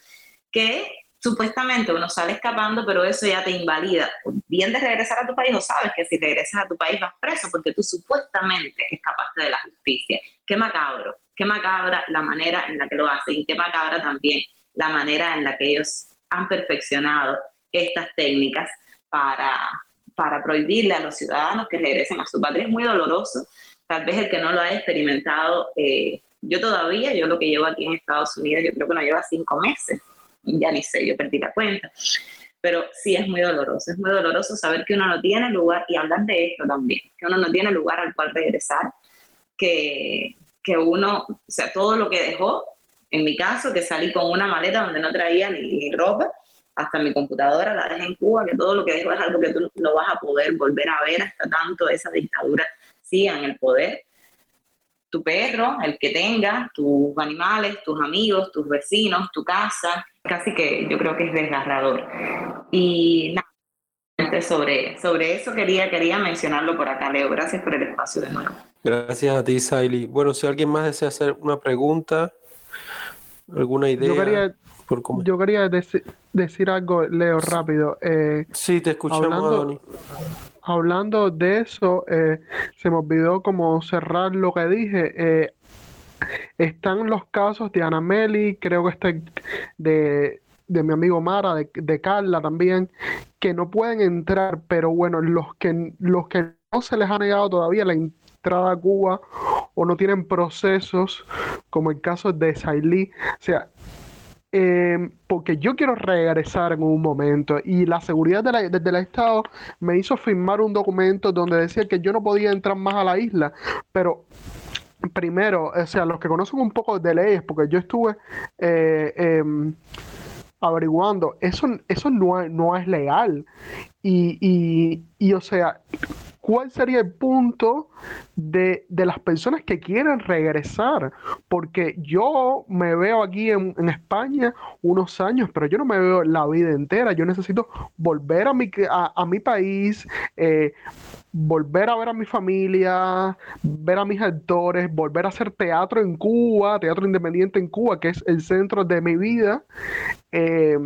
que supuestamente uno sale escapando, pero eso ya te invalida. Bien de regresar a tu país o sabes que si regresas a tu país vas preso porque tú supuestamente escapaste de la justicia. Qué macabro, qué macabra la manera en la que lo hacen y qué macabra también la manera en la que ellos han perfeccionado estas técnicas para, para prohibirle a los ciudadanos que regresen a su patria. Es muy doloroso. Tal vez el que no lo ha experimentado, eh, yo todavía, yo lo que llevo aquí en Estados Unidos, yo creo que no lleva cinco meses ya ni sé, yo perdí la cuenta. Pero sí es muy doloroso, es muy doloroso saber que uno no tiene lugar, y hablar de esto también, que uno no tiene lugar al cual regresar, que, que uno, o sea, todo lo que dejó, en mi caso, que salí con una maleta donde no traía ni, ropa, hasta mi computadora la dejé en Cuba, que todo lo que dejo es algo que tú no vas a poder volver a ver hasta tanto esa dictadura siga en el poder tu perro, el que tenga, tus animales, tus amigos, tus vecinos, tu casa, casi que yo creo que es desgarrador. Y nada, sobre, sobre eso quería, quería mencionarlo por acá, Leo. Gracias por el espacio de nuevo. Gracias a ti, Saili. Bueno, si alguien más desea hacer una pregunta, alguna idea. Yo quería, yo quería decir algo, Leo, rápido. Eh, sí, te escuchamos, hablando de eso, eh, se me olvidó como cerrar lo que dije. Eh, están los casos de Ana Meli, creo que este de, de mi amigo Mara, de, de, Carla también, que no pueden entrar, pero bueno, los que, los que no se les ha negado todavía la entrada a Cuba o no tienen procesos, como el caso de Sailí, o sea, Em, porque yo quiero regresar en un momento y la seguridad de del Estado me hizo firmar un documento donde decía que yo no podía entrar más a la isla, pero primero, o sea, los que conocen un poco de leyes, porque yo estuve eh, em, averiguando, eso, eso no, no es legal. Y, y, y, o sea, cuál sería el punto de, las personas que quieren regresar. Porque yo me veo aquí en, España unos años, pero yo no me veo la vida entera. Yo necesito volver a mi, a, mi país. Eh, volver a ver a mi familia, ver a mis actores, volver a hacer teatro en Cuba, teatro independiente en Cuba, que es el centro de mi vida. Eh,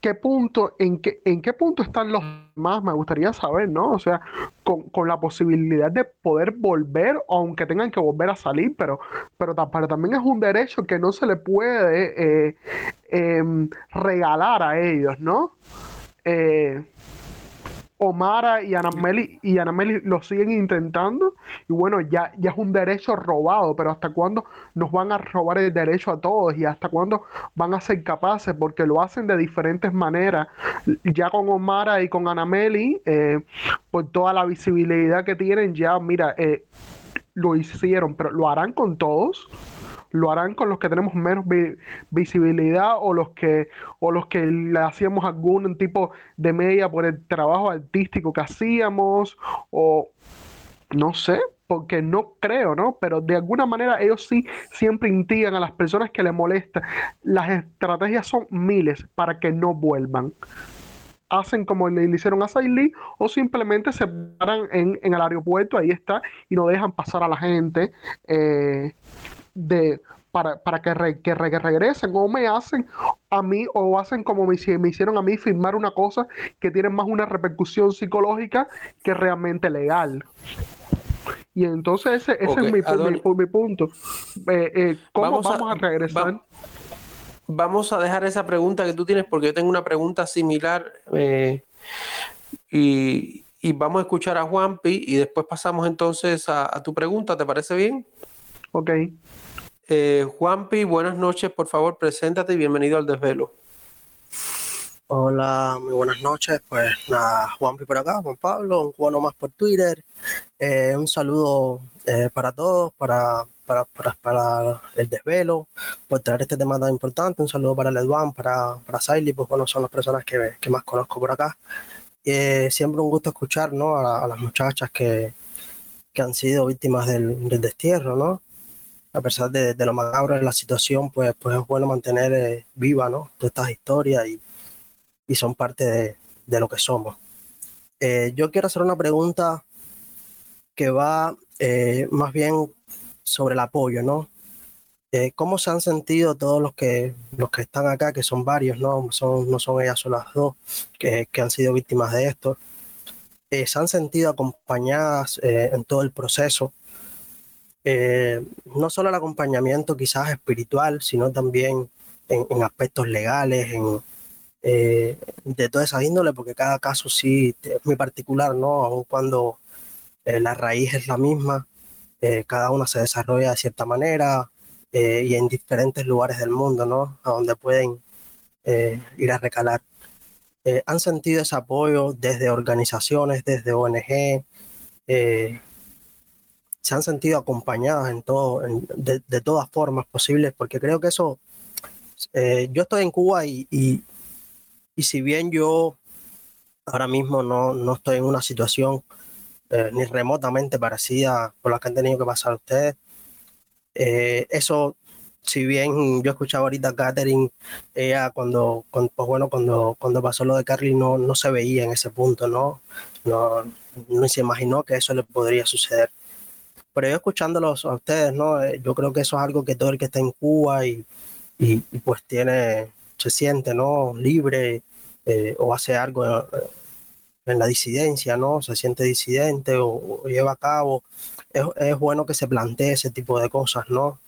¿Qué punto, en qué, en qué punto están los más? Me gustaría saber, ¿no? O sea, con, la posibilidad de poder volver, aunque tengan que volver a salir, pero, pero, también es un derecho que no se le puede eh, em, regalar a ellos, ¿no? Eh, Omara y Anameli y Anameli lo siguen intentando y bueno, ya, ya es un derecho robado, pero ¿hasta cuándo nos van a robar el derecho a todos y hasta cuándo van a ser capaces? Porque lo hacen de diferentes maneras. Ya con Omara y con Anameli, eh, por toda la visibilidad que tienen, ya mira, eh, lo hicieron, pero lo harán con todos lo harán con los que tenemos menos visibilidad o los que o los que le hacíamos algún tipo de media por el trabajo artístico que hacíamos o no sé, porque no creo, ¿no? Pero de alguna manera ellos sí siempre intigan a las personas que les molesta. Las estrategias son miles para que no vuelvan. Hacen como le hicieron a Sailí o simplemente se paran en, el aeropuerto, ahí está, y no dejan pasar a la gente. Eh, de, para, para que, que, regresen o me hacen a mí o hacen como me, me, hicieron a mí firmar una cosa que tiene más una repercusión psicológica que realmente legal. Y entonces ese, ese es mi, mi, punto. Eh, eh, ¿Cómo vamos, a, regresar? vamos a dejar esa pregunta que tú tienes porque yo tengo una pregunta similar eh, y, y, vamos a escuchar a Juanpi y después pasamos entonces a, a tu pregunta. ¿Te parece bien? Ok. Eh, Juanpi, buenas noches, por favor, preséntate y bienvenido al desvelo. Hola, muy buenas noches. Pues nada, Juanpi por acá, Juan Pablo, un cubano más por Twitter. Eh, un saludo eh, para todos, para, para, para, el desvelo, por traer este tema tan importante. Un saludo para Ledwan, para, para Siley, pues bueno, son las personas que, que más conozco por acá. Eh, siempre un gusto escuchar ¿no? a, las muchachas que, que, han sido víctimas del, del destierro, ¿no? A pesar de, de, lo macabro de la situación, pues, pues es bueno mantener viva ¿no? todas estas historias y y son parte de, de lo que somos. Eh, yo quiero hacer una pregunta que va eh, más bien sobre el apoyo, ¿no? Eh, ¿Cómo se han sentido todos los que, los que están acá, que son varios, ¿no? Son, no son ellas solas dos que, que han sido víctimas de esto? ¿Se han sentido acompañadas en todo el proceso? No solo el acompañamiento quizás espiritual, sino también en, en aspectos legales, en, eh, de toda esa índole, porque cada caso sí es muy particular, ¿no? Aun cuando eh, la raíz es la misma, eh, cada una se desarrolla de cierta manera y en diferentes lugares del mundo, ¿no? A donde pueden ir a recalar. ¿Han sentido ese apoyo desde organizaciones, desde ONG? Se han sentido acompañadas en todo, de, de, todas formas posibles, porque creo que eso, yo estoy en Cuba y, y si bien yo ahora mismo no, no estoy en una situación eh, ni remotamente parecida por la que han tenido que pasar ustedes, eh, eso, si bien yo escuchaba ahorita a Catherine, ella cuando, pues bueno, cuando, cuando pasó lo de Carly no, no se veía en ese punto, ¿no? No, no se imaginó que eso le podría suceder. Pero yo escuchándolos a ustedes, ¿no? Eh, yo creo que eso es algo que todo el que está en Cuba y, y pues tiene, se siente, ¿no? Libre eh, o hace algo eh, en la disidencia, ¿no? Se siente disidente o, lleva a cabo. Es, bueno que se plantee ese tipo de cosas, ¿no?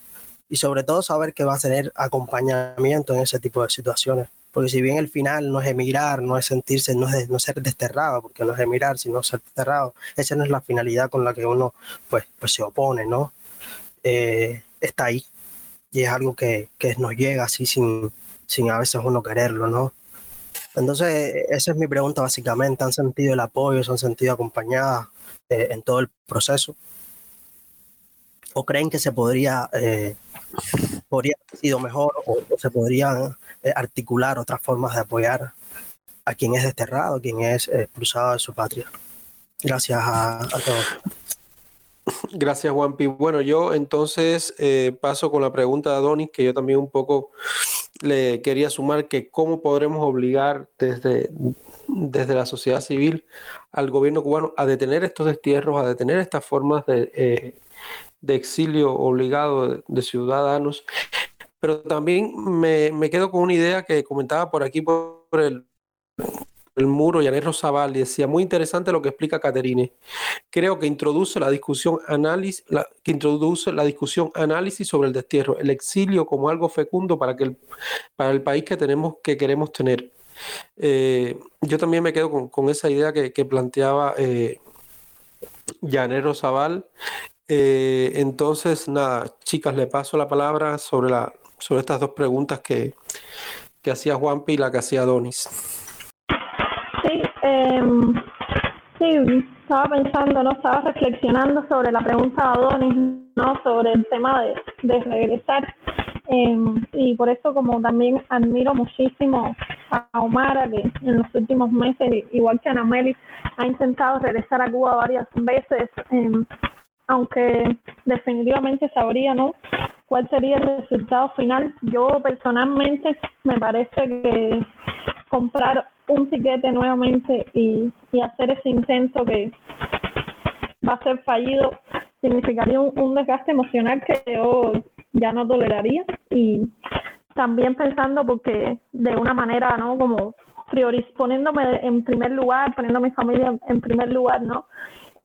Y sobre todo saber que va a tener acompañamiento en ese tipo de situaciones. Porque si bien el final no es emigrar, no es sentirse, no es no ser desterrado, porque no es emigrar, sino ser desterrado, esa no es la finalidad con la que uno pues, pues se opone, ¿no? Eh, está ahí. Y es algo que, que nos llega así sin, sin a veces uno quererlo, ¿no? Entonces, esa es mi pregunta básicamente. ¿Han sentido el apoyo, se han sentido acompañadas eh, en todo el proceso? ¿O creen que se podría, eh, podría haber sido mejor o, se podrían eh, articular otras formas de apoyar a quien es desterrado, a quien es expulsado de su patria? Gracias a, todos. Gracias, Juanpi. Bueno, yo entonces paso con la pregunta de Adonis, que yo también un poco le quería sumar que cómo podremos obligar desde, desde la sociedad civil al gobierno cubano a detener estos destierros, a detener estas formas de, eh, de exilio obligado de, ciudadanos. Pero también me, me, quedo con una idea que comentaba por aquí por el, el muro, Yanet Rosabal, y decía, muy interesante lo que explica Caterine. Creo que introduce la discusión análisis, que introduce la discusión análisis sobre el destierro, el exilio como algo fecundo para, que el, para el país que tenemos, que queremos tener. Eh, yo también me quedo con, esa idea que, planteaba eh, Rosabal. Eh, entonces, nada, chicas, le paso la palabra sobre, la, sobre estas dos preguntas que, que hacía Juanpi y la que hacía Donis. Em, sí, estaba pensando, no estaba reflexionando sobre la pregunta de Adonis, no sobre el tema de, regresar. Em, y por eso como también admiro muchísimo a Omara, que en los últimos meses, igual que Ana Meli, ha intentado regresar a Cuba varias veces, em, aunque definitivamente sabría ¿no? cuál sería el resultado final. Yo personalmente me parece que comprar un tiquete nuevamente y, hacer ese intento que va a ser fallido significaría un, desgaste emocional que yo ya no toleraría y también pensando porque de una manera no como prioriz poniéndome en primer lugar poniendo a mi familia en primer lugar no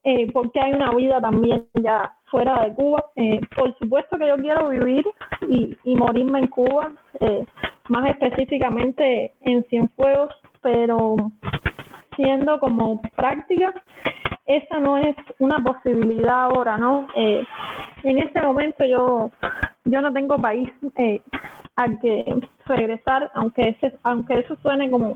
eh, porque hay una vida también ya fuera de Cuba. Eh, por supuesto que yo quiero vivir y, y morirme en Cuba, eh, más específicamente en Cienfuegos, pero siendo como práctica, esa no es una posibilidad ahora, ¿no? Eh, en este momento yo, yo no tengo país al que regresar, aunque ese, aunque eso suene como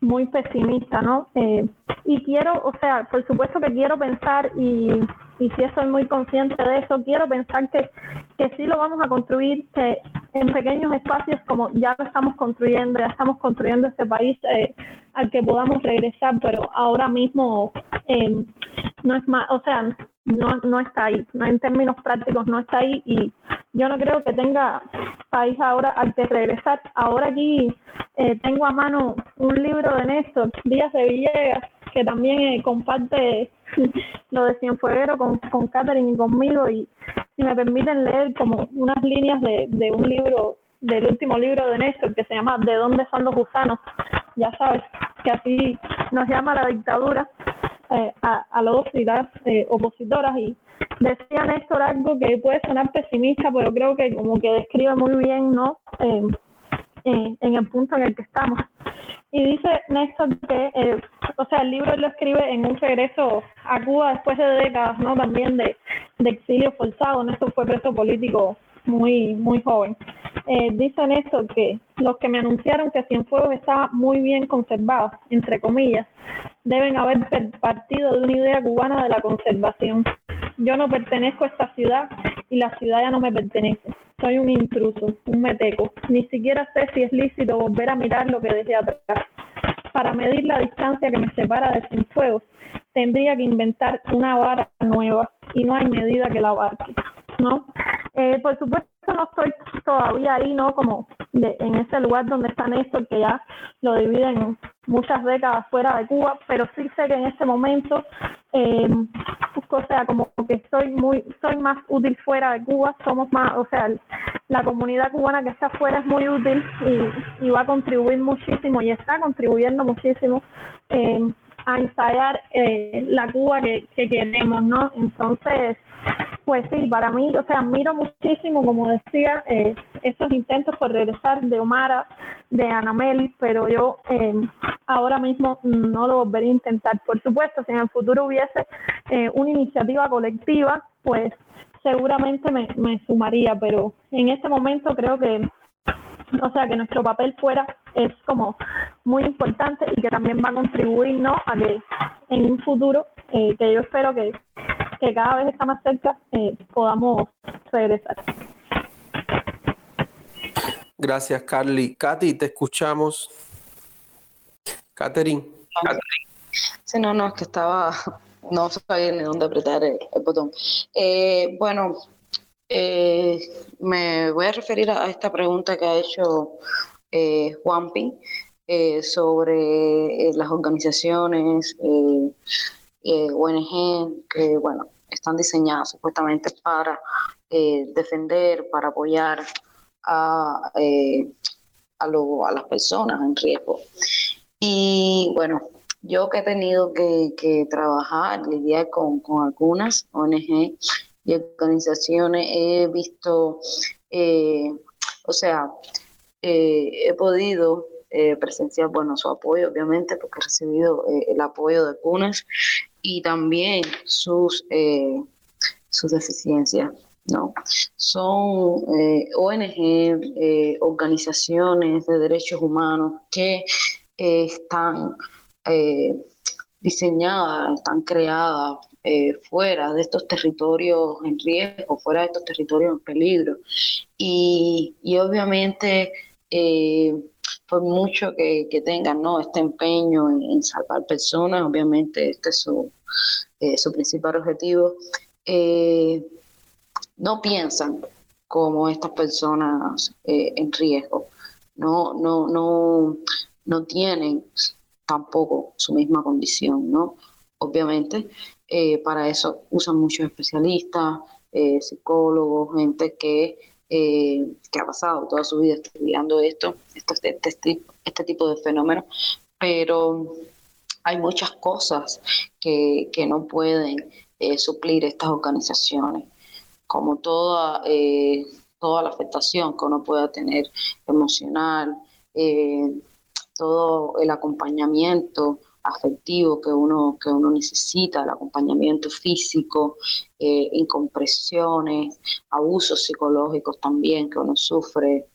muy pesimista, ¿no? Eh, y quiero, o sea, por supuesto que quiero pensar y, y sí estoy muy consciente de eso, quiero pensar que, que sí lo vamos a construir, que en pequeños espacios como ya lo estamos construyendo, ya estamos construyendo este país eh, al que podamos regresar, pero ahora mismo eh, no es más, o sea, no, no está ahí, en términos prácticos no está ahí y yo no creo que tenga país ahora al que regresar. Ahora aquí eh, tengo a mano un libro de Néstor, Díaz de Villegas, que también eh, comparte lo de Cienfueguero con, con Catherine y conmigo y si me permiten leer como unas líneas de, de un libro, del último libro de Néstor que se llama ¿De dónde son los gusanos? Ya sabes, que así nos llama la dictadura eh, a, a las dos eh, opositoras y decía Néstor algo que puede sonar pesimista, pero creo que como que describe muy bien, ¿no? Eh, en el punto en el que estamos. Y dice Néstor que, o sea, el libro lo escribe en un regreso a Cuba después de décadas, ¿no? También de, de exilio forzado. Néstor fue preso político muy, muy joven. Eh, dice Néstor que los que me anunciaron que Cienfuegos estaba muy bien conservado, entre comillas, deben haber partido de una idea cubana de la conservación. Yo no pertenezco a esta ciudad y la ciudad ya no me pertenece. Soy un intruso, un meteco. Ni siquiera sé si es lícito volver a mirar lo que dejé atrás. Para medir la distancia que me separa de Cienfuegos, tendría que inventar una vara nueva y no hay medida que la abarque. ¿no? Eh, por supuesto no estoy todavía ahí, ¿no? Como en ese lugar donde está Néstor, que ya lo dividen muchas décadas fuera de Cuba, pero sí sé que en este momento, eh, o sea, como que estoy muy, soy más útil fuera de Cuba, somos más, o sea, la comunidad cubana que está afuera es muy útil y, va a contribuir muchísimo y está contribuyendo muchísimo eh, a ensayar eh, la Cuba que queremos, ¿no? Entonces, pues sí, para mí, o sea, admiro muchísimo, como decía, eh, esos intentos por regresar de Omara, de Anamel, pero yo eh, ahora mismo no lo volvería a intentar. Por supuesto, si en el futuro hubiese eh, una iniciativa colectiva, pues seguramente me, me sumaría, pero en este momento creo que o sea que nuestro papel fuera es como muy importante y que también va a contribuir ¿no? a que en un futuro eh, que yo espero que, que, cada vez está más cerca eh, podamos regresar. Gracias, Carly. Katy, te escuchamos. Catherine. Sí, no, no, es que estaba, no sabía ni dónde apretar el, botón. Eh, bueno, eh, me voy a referir a, esta pregunta que ha hecho eh, Juanpi eh, sobre eh, las organizaciones ONG que, bueno, están diseñadas supuestamente para defender, para apoyar a, a, las personas en riesgo. Y bueno, yo que he tenido que, trabajar, lidiar con, con algunas ONG, y organizaciones he visto, eh, o sea, eh, he podido eh, presenciar, bueno, su apoyo, obviamente, porque he recibido el apoyo de CUNES y también sus, sus deficiencias. ¿no? Son ONG, organizaciones de derechos humanos que están diseñadas, están creadas eh, fuera de estos territorios en riesgo, fuera de estos territorios en peligro. Y, obviamente, eh, por mucho que, tengan ¿no? este empeño en, salvar personas, obviamente este es su, eh, su principal objetivo, no piensan como estas personas en riesgo. No, no, no, no tienen tampoco su misma condición, ¿no? Obviamente, eh, para eso usan muchos especialistas, eh, psicólogos, gente que, eh, que ha pasado toda su vida estudiando esto, este, este, este tipo de fenómenos, pero hay muchas cosas que, que no pueden suplir estas organizaciones, como toda, toda la afectación que uno pueda tener emocional, todo el acompañamiento afectivo que uno, que uno necesita, el acompañamiento físico, eh, incompresiones, abusos psicológicos también que uno sufre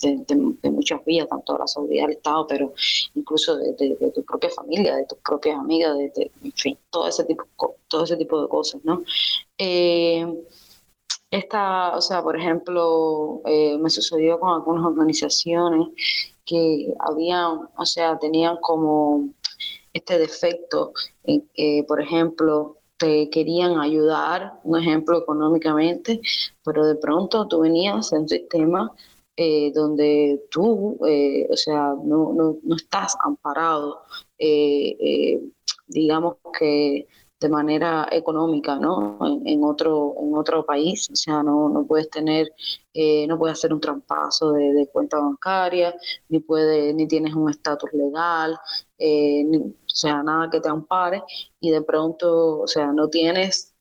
de, muchas vías, tanto de la seguridad del Estado, pero incluso de, tu propia familia, de tus propias amigas, de, en fin, todo ese tipo, todo ese tipo de cosas, ¿no? Eh, esta, o sea, por ejemplo, eh, me sucedió con algunas organizaciones que habían, o sea, tenían como este defecto en que, por ejemplo, te querían ayudar, un ejemplo económicamente, pero de pronto tú venías en un sistema eh, donde tú, eh, o sea, no, no, no estás amparado, eh, digamos que de manera económica, ¿no? En, otro, en otro país, o sea, no, no puedes tener, no puedes hacer un trampaso de, cuenta bancaria, ni puede, ni tienes un estatus legal, o sea, nada que te ampare, y de pronto, o sea, no tienes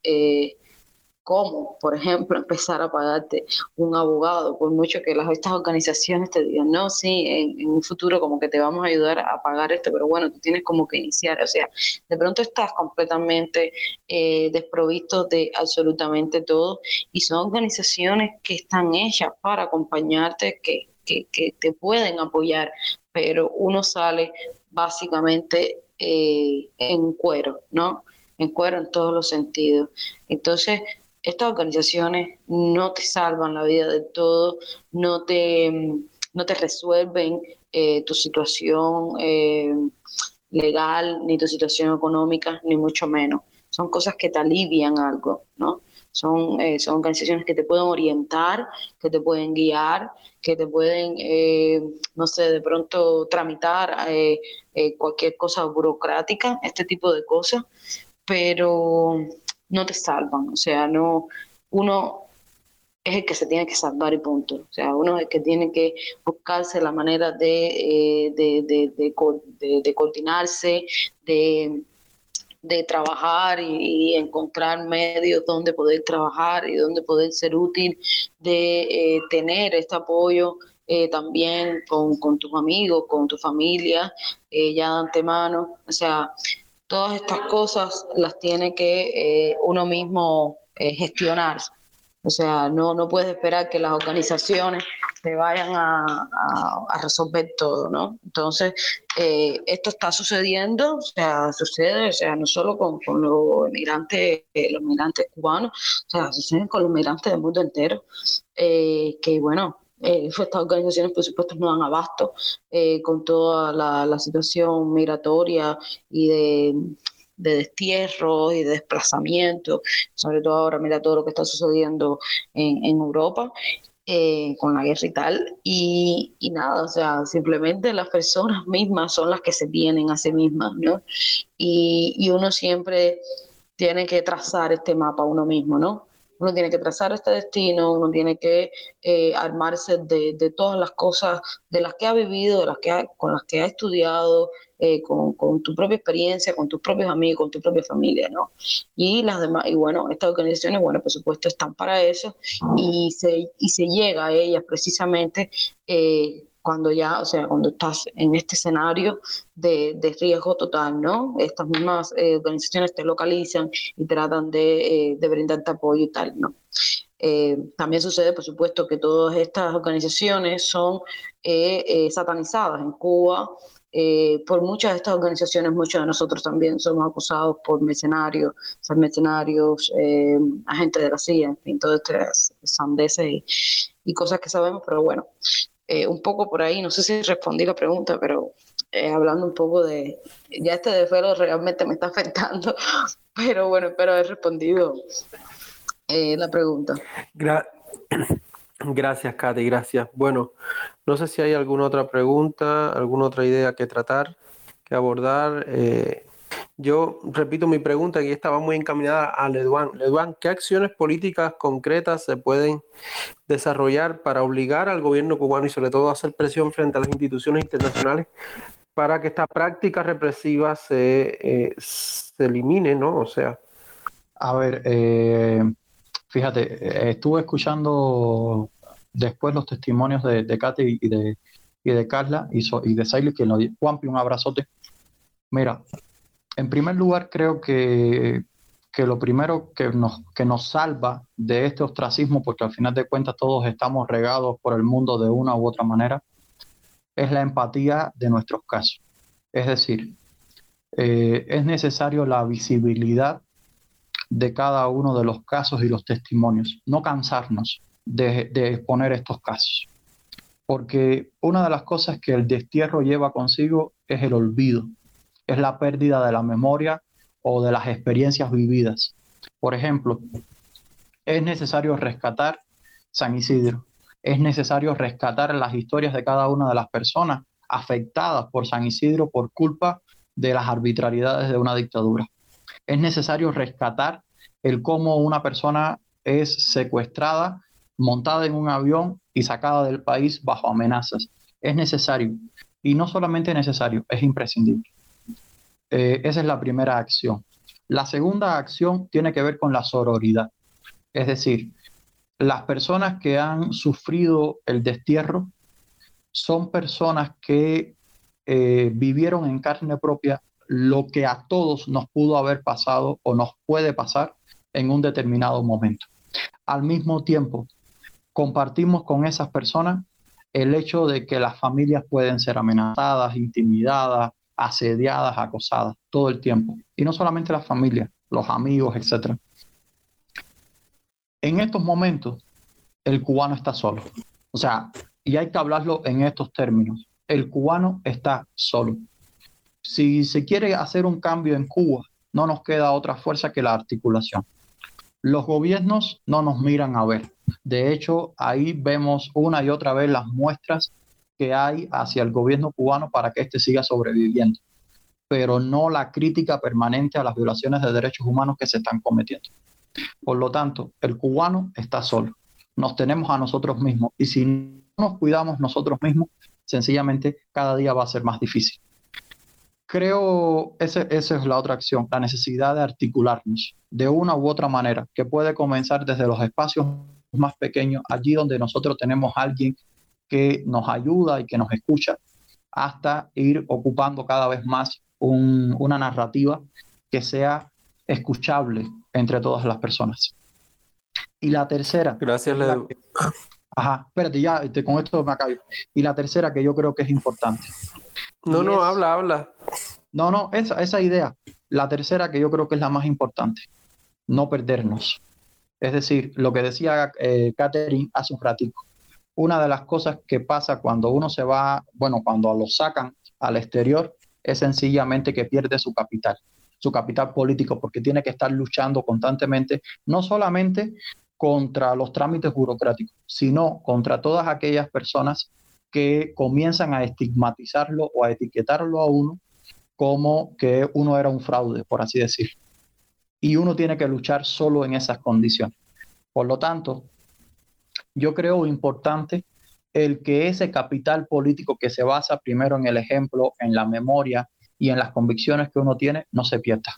cómo, por ejemplo, empezar a pagarte un abogado, por mucho que las, estas organizaciones te digan, no, sí, en, un futuro como que te vamos a ayudar a pagar esto, pero bueno, tú tienes como que iniciar, o sea, de pronto estás completamente eh, desprovisto de absolutamente todo y son organizaciones que están hechas para acompañarte, que, que, que te pueden apoyar, pero uno sale básicamente eh, en cuero, ¿no? En cuero en todos los sentidos. Entonces, estas organizaciones no te salvan la vida del todo, no te, no te resuelven eh, tu situación eh, legal, ni tu situación económica, ni mucho menos. Son cosas que te alivian algo, ¿no? Son, eh, son organizaciones que te pueden orientar, que te pueden guiar, que te pueden, no sé, de pronto tramitar cualquier cosa burocrática, este tipo de cosas, pero no te salvan, o sea, no, uno es el que se tiene que salvar y punto, o sea, uno es el que tiene que buscarse la manera de, eh, de, de, de, coordinarse, de, trabajar y, encontrar medios donde poder trabajar y donde poder ser útil, de eh, tener este apoyo eh, también con, con, tus amigos, con tu familia, ya de antemano, o sea, todas estas cosas las tiene que eh, uno mismo eh, gestionar. O sea, no, no puedes esperar que las organizaciones te vayan a, resolver todo, ¿no? Entonces, eh, esto está sucediendo, o sea, sucede, o sea, no solo con, los migrantes, los migrantes cubanos, o sea, sucede con los migrantes del mundo entero, que bueno, eh, estas organizaciones, por supuesto, no dan abasto eh, con toda la, situación migratoria y de, de destierro y de desplazamiento, sobre todo ahora mira todo lo que está sucediendo en, Europa. Eh, con la guerra y tal, y, nada, o sea, simplemente las personas mismas son las que se tienen a sí mismas, ¿no? Y, y uno siempre tiene que trazar este mapa uno mismo, ¿no? Uno tiene que trazar este destino, uno tiene que eh, armarse de, todas las cosas de las que ha vivido, de las que con las que ha estudiado, eh, con, tu propia experiencia, con tus propios amigos, con tu propia familia, ¿no? Y las demás, y bueno, estas organizaciones, bueno, por supuesto, están para eso y se, y se llega a ellas precisamente eh, cuando ya, o sea, cuando estás en este escenario de, de riesgo total, ¿no? Estas mismas eh, organizaciones te localizan y tratan de, eh, de brindarte apoyo y tal, ¿no? Eh, también sucede, por supuesto, que todas estas organizaciones son satanizadas en Cuba. por muchas de estas organizaciones, muchos de nosotros también somos acusados por mercenarios, ser mercenarios, agentes de la CIA, en fin, todas estas sandeces y, y cosas que sabemos, pero bueno, eh, un poco por ahí, no sé si respondí la pregunta, pero eh, hablando un poco de, ya este desvelo realmente me está afectando, pero bueno, espero haber respondido eh, la pregunta. gracias, Katy, gracias. Bueno, no sé si hay alguna otra pregunta, alguna otra idea que tratar, que abordar. Yo repito mi pregunta y estaba muy encaminada a Leduan. Leduan, ¿qué acciones políticas concretas se pueden desarrollar para obligar al gobierno cubano y sobre todo hacer presión frente a las instituciones internacionales para que esta práctica represiva se, eh, se elimine, ¿no? O sea. A ver, eh, fíjate, eh, estuve escuchando después los testimonios de, de Katy y de, y de Carla y, y de Saile, que nos Juanpi, un abrazote. Mira, en primer lugar, creo que, que lo primero que nos, que nos salva de este ostracismo, porque al final de cuentas todos estamos regados por el mundo de una u otra manera, es la empatía de nuestros casos. Es decir, eh, es necesario la visibilidad de cada uno de los casos y los testimonios, no cansarnos de, de exponer estos casos. Porque una de las cosas que el destierro lleva consigo es el olvido, es la pérdida de la memoria o de las experiencias vividas. Por ejemplo, es necesario rescatar San Isidro, es necesario rescatar las historias de cada una de las personas afectadas por San Isidro por culpa de las arbitrariedades de una dictadura. Es necesario rescatar el cómo una persona es secuestrada, montada en un avión y sacada del país bajo amenazas. Es necesario. Y no solamente necesario, es imprescindible. Eh, esa es la primera acción. La segunda acción tiene que ver con la sororidad. Es decir, las personas que han sufrido el destierro son personas que eh, vivieron en carne propia lo que a todos nos pudo haber pasado o nos puede pasar en un determinado momento. Al mismo tiempo, compartimos con esas personas el hecho de que las familias pueden ser amenazadas, intimidadas, asediadas, acosadas todo el tiempo. Y no solamente las familias, los amigos, etc. En estos momentos, el cubano está solo. O sea, y hay que hablarlo en estos términos. El cubano está solo. Si se quiere hacer un cambio en Cuba, no nos queda otra fuerza que la articulación. Los gobiernos no nos miran a ver. De hecho, ahí vemos una y otra vez las muestras que hay hacia el gobierno cubano para que éste siga sobreviviendo, pero no la crítica permanente a las violaciones de derechos humanos que se están cometiendo. Por lo tanto, el cubano está solo. Nos tenemos a nosotros mismos y si no nos cuidamos nosotros mismos, sencillamente cada día va a ser más difícil. Creo esa es la otra acción, la necesidad de articularnos de una u otra manera, que puede comenzar desde los espacios más pequeños, allí donde nosotros tenemos a alguien que nos ayuda y que nos escucha, hasta ir ocupando cada vez más una narrativa que sea escuchable entre todas las personas. Y la tercera. Gracias, Leo. Ajá, espérate, ya este, con esto me acabo. Y la tercera que yo creo que es importante. No, no, habla, habla. No, no, esa, esa idea. La tercera que yo creo que es la más importante. No perdernos. Es decir, lo que decía eh, Catherine hace un ratico. Una de las cosas que pasa cuando uno se va, bueno, cuando lo sacan al exterior, es sencillamente que pierde su capital, su capital político, porque tiene que estar luchando constantemente, no solamente contra los trámites burocráticos, sino contra todas aquellas personas que comienzan a estigmatizarlo o a etiquetarlo a uno como que uno era un fraude, por así decir. Y uno tiene que luchar solo en esas condiciones. Por lo tanto, yo creo importante el que ese capital político que se basa primero en el ejemplo, en la memoria y en las convicciones que uno tiene, no se pierda.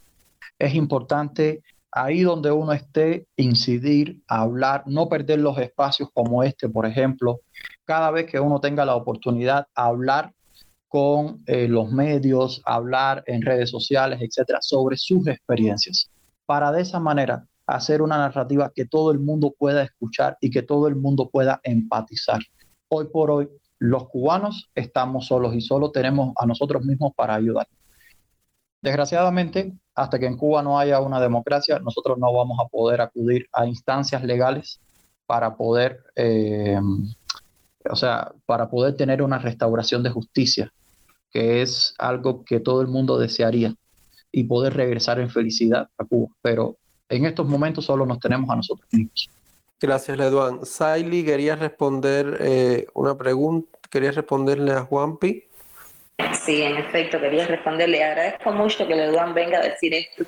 Es importante ahí donde uno esté, incidir, hablar, no perder los espacios como este, por ejemplo, cada vez que uno tenga la oportunidad, hablar con eh, los medios, hablar en redes sociales, etcétera, sobre sus experiencias, para de esa manera hacer una narrativa que todo el mundo pueda escuchar y que todo el mundo pueda empatizar. Hoy por hoy, los cubanos estamos solos y solo tenemos a nosotros mismos para ayudar. Desgraciadamente, hasta que en Cuba no haya una democracia, nosotros no vamos a poder acudir a instancias legales para poder, eh, o sea, para poder tener una restauración de justicia, que es algo que todo el mundo desearía, y poder regresar en felicidad a Cuba. Pero en estos momentos solo nos tenemos a nosotros mismos. Gracias, Leduan. Saili, querías responder eh, una pregunta, querías responderle a Juanpi. Sí, en efecto, quería responderle. Agradezco mucho que Leduan venga a decir esto.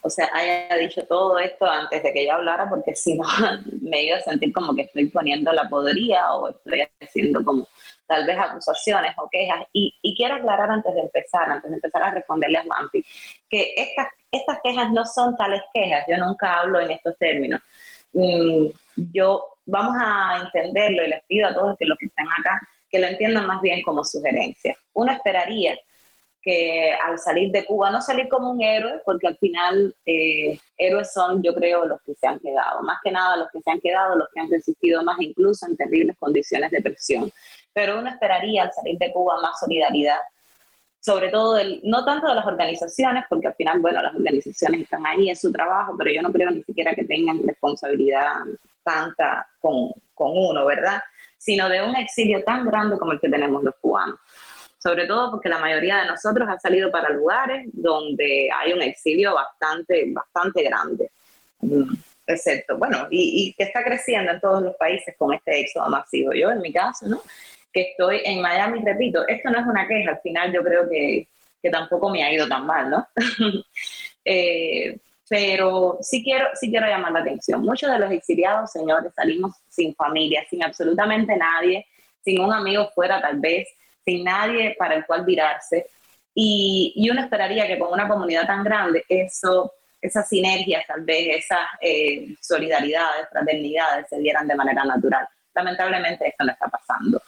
O sea, haya dicho todo esto antes de que yo hablara, porque si no, me iba a sentir como que estoy poniendo la podería o estoy haciendo como tal vez acusaciones o quejas. Y, y quiero aclarar antes de empezar, antes de empezar a responderle a Juanpi, que estas, estas quejas no son tales quejas. Yo nunca hablo en estos términos. Mm, yo, vamos a entenderlo y les pido a todos que los que están acá que lo entiendan más bien como sugerencia. Uno esperaría que al salir de Cuba, no salir como un héroe, porque al final eh, héroes son, yo creo, los que se han quedado, más que nada los que se han quedado, los que han resistido más incluso en terribles condiciones de presión. Pero uno esperaría al salir de Cuba más solidaridad, sobre todo del, no tanto de las organizaciones, porque al final, bueno, las organizaciones están ahí en su trabajo, pero yo no creo ni siquiera que tengan responsabilidad tanta con, con uno, ¿verdad? Sino de un exilio tan grande como el que tenemos los cubanos sobre todo porque la mayoría de nosotros ha salido para lugares donde hay un exilio bastante, bastante grande, mm, excepto, bueno, y, que está creciendo en todos los países con este éxodo masivo. Yo, en mi caso, ¿no? que estoy en Miami, repito, esto no es una queja, al final yo creo que, que tampoco me ha ido tan mal, ¿no? eh, pero sí quiero, sí quiero llamar la atención. Muchos de los exiliados, señores, salimos sin familia, sin absolutamente nadie, sin un amigo fuera tal vez, sin nadie para el cual virarse. Y, y uno esperaría que con una comunidad tan grande, eso, esas sinergias, tal vez esas eh, solidaridades, fraternidades se dieran de manera natural. Lamentablemente esto no está pasando.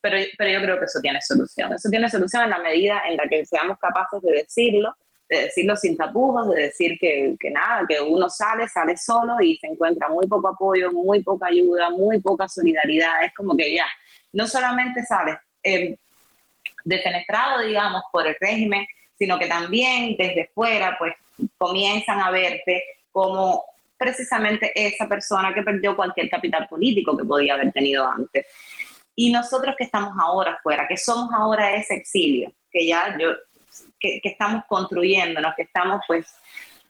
Pero, pero yo creo que eso tiene solución. Eso tiene solución en la medida en la que seamos capaces de decirlo, de decirlo sin tapujos, de decir que, que, nada, que uno sale, sale solo y se encuentra muy poco apoyo, muy poca ayuda, muy poca solidaridad. Es como que ya, no solamente sales eh, defenestrado, digamos, por el régimen, sino que también desde fuera, pues comienzan a verte como precisamente esa persona que perdió cualquier capital político que podía haber tenido antes. Y nosotros que estamos ahora fuera, que somos ahora ese exilio, que ya yo, que, que estamos construyéndonos, que estamos pues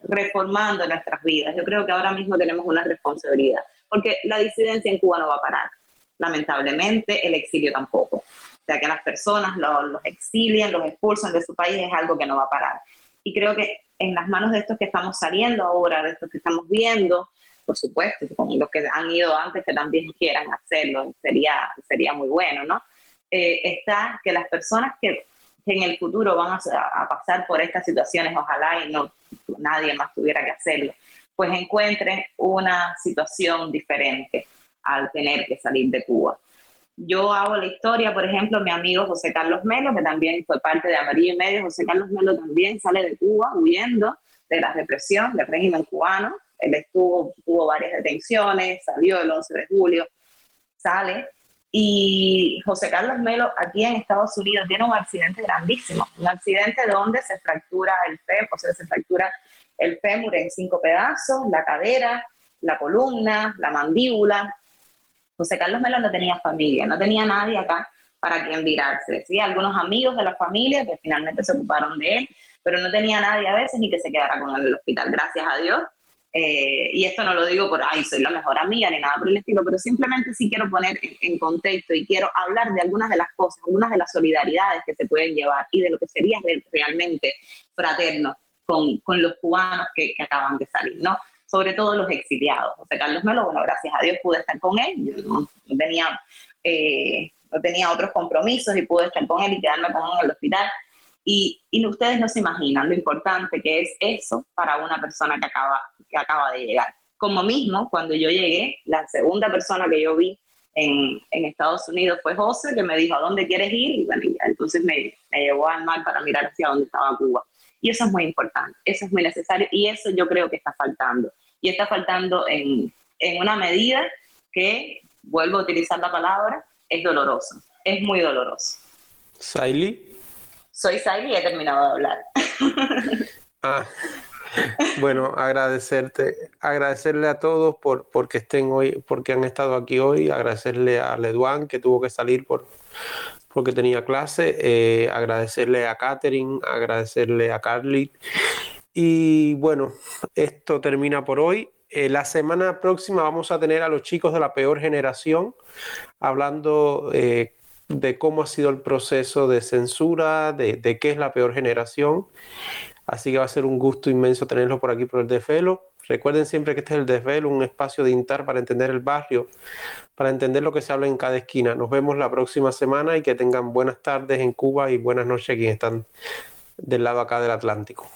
reformando nuestras vidas. Yo creo que ahora mismo tenemos una responsabilidad, porque la disidencia en Cuba no va a parar. Lamentablemente, el exilio tampoco sea, que las personas los, los exilien, los expulsen de su país es algo que no va a parar. Y creo que en las manos de estos que estamos saliendo ahora, de estos que estamos viendo, por supuesto, con los que han ido antes que también quieran hacerlo, sería, sería muy bueno, ¿no? Eh, está que las personas que, en el futuro van a, a, pasar por estas situaciones, ojalá y no nadie más tuviera que hacerlo, pues encuentren una situación diferente al tener que salir de Cuba. Yo hago la historia, por ejemplo, mi amigo José Carlos Melo, que también fue parte de Amarillo y Medio, José Carlos Melo también sale de Cuba huyendo de la represión del régimen cubano. Él estuvo, tuvo varias detenciones, salió el 11 de julio, sale. Y José Carlos Melo aquí en Estados Unidos tiene un accidente grandísimo, un accidente donde se fractura el fémur, o sea, se fractura el fémur en cinco pedazos, la cadera, la columna, la mandíbula, José Carlos Melo no tenía familia, no tenía nadie acá para quien virarse. Sí, algunos amigos de la familia que finalmente se ocuparon de él, pero no tenía nadie a veces ni que se quedara con él en el hospital, gracias a Dios. Eh, y esto no lo digo por, ay, soy la mejor amiga ni nada por el estilo, pero simplemente sí quiero poner en, contexto y quiero hablar de algunas de las cosas, algunas de las solidaridades que se pueden llevar y de lo que sería realmente fraterno con, con los cubanos que, que acaban de salir, ¿no? Sobre todo los exiliados. José Carlos Melo, bueno, gracias a Dios pude estar con él, yo no, tenía, eh, no tenía otros compromisos y pude estar con él y quedarme con él en el hospital. Y, y, ustedes no se imaginan lo importante que es eso para una persona que acaba, que acaba de llegar. Como mismo, cuando yo llegué, la segunda persona que yo vi en, en, Estados Unidos fue José, que me dijo, ¿a dónde quieres ir? Y bueno, ya, entonces me, me, llevó al mar para mirar hacia dónde estaba Cuba. Y eso es muy importante, eso es muy necesario y eso yo creo que está faltando. Y está faltando en, en una medida que, vuelvo a utilizar la palabra, es doloroso, es muy doloroso. ¿Saili? Soy Saili y he terminado de hablar. ah. Bueno, agradecerte, agradecerle a todos por porque estén hoy, porque han estado aquí hoy, agradecerle a Leduán que tuvo que salir por, porque tenía clase, eh, agradecerle a Catherine, agradecerle a Carly. Y bueno, esto termina por hoy. Eh, la semana próxima vamos a tener a los chicos de la peor generación hablando eh, de cómo ha sido el proceso de censura, de, qué es la peor generación. Así que va a ser un gusto inmenso tenerlos por aquí por el Defelo. Recuerden siempre que este es el Desvelo, un espacio de Intar para entender el barrio, para entender lo que se habla en cada esquina. Nos vemos la próxima semana y que tengan buenas tardes en Cuba y buenas noches quienes están del lado acá del Atlántico.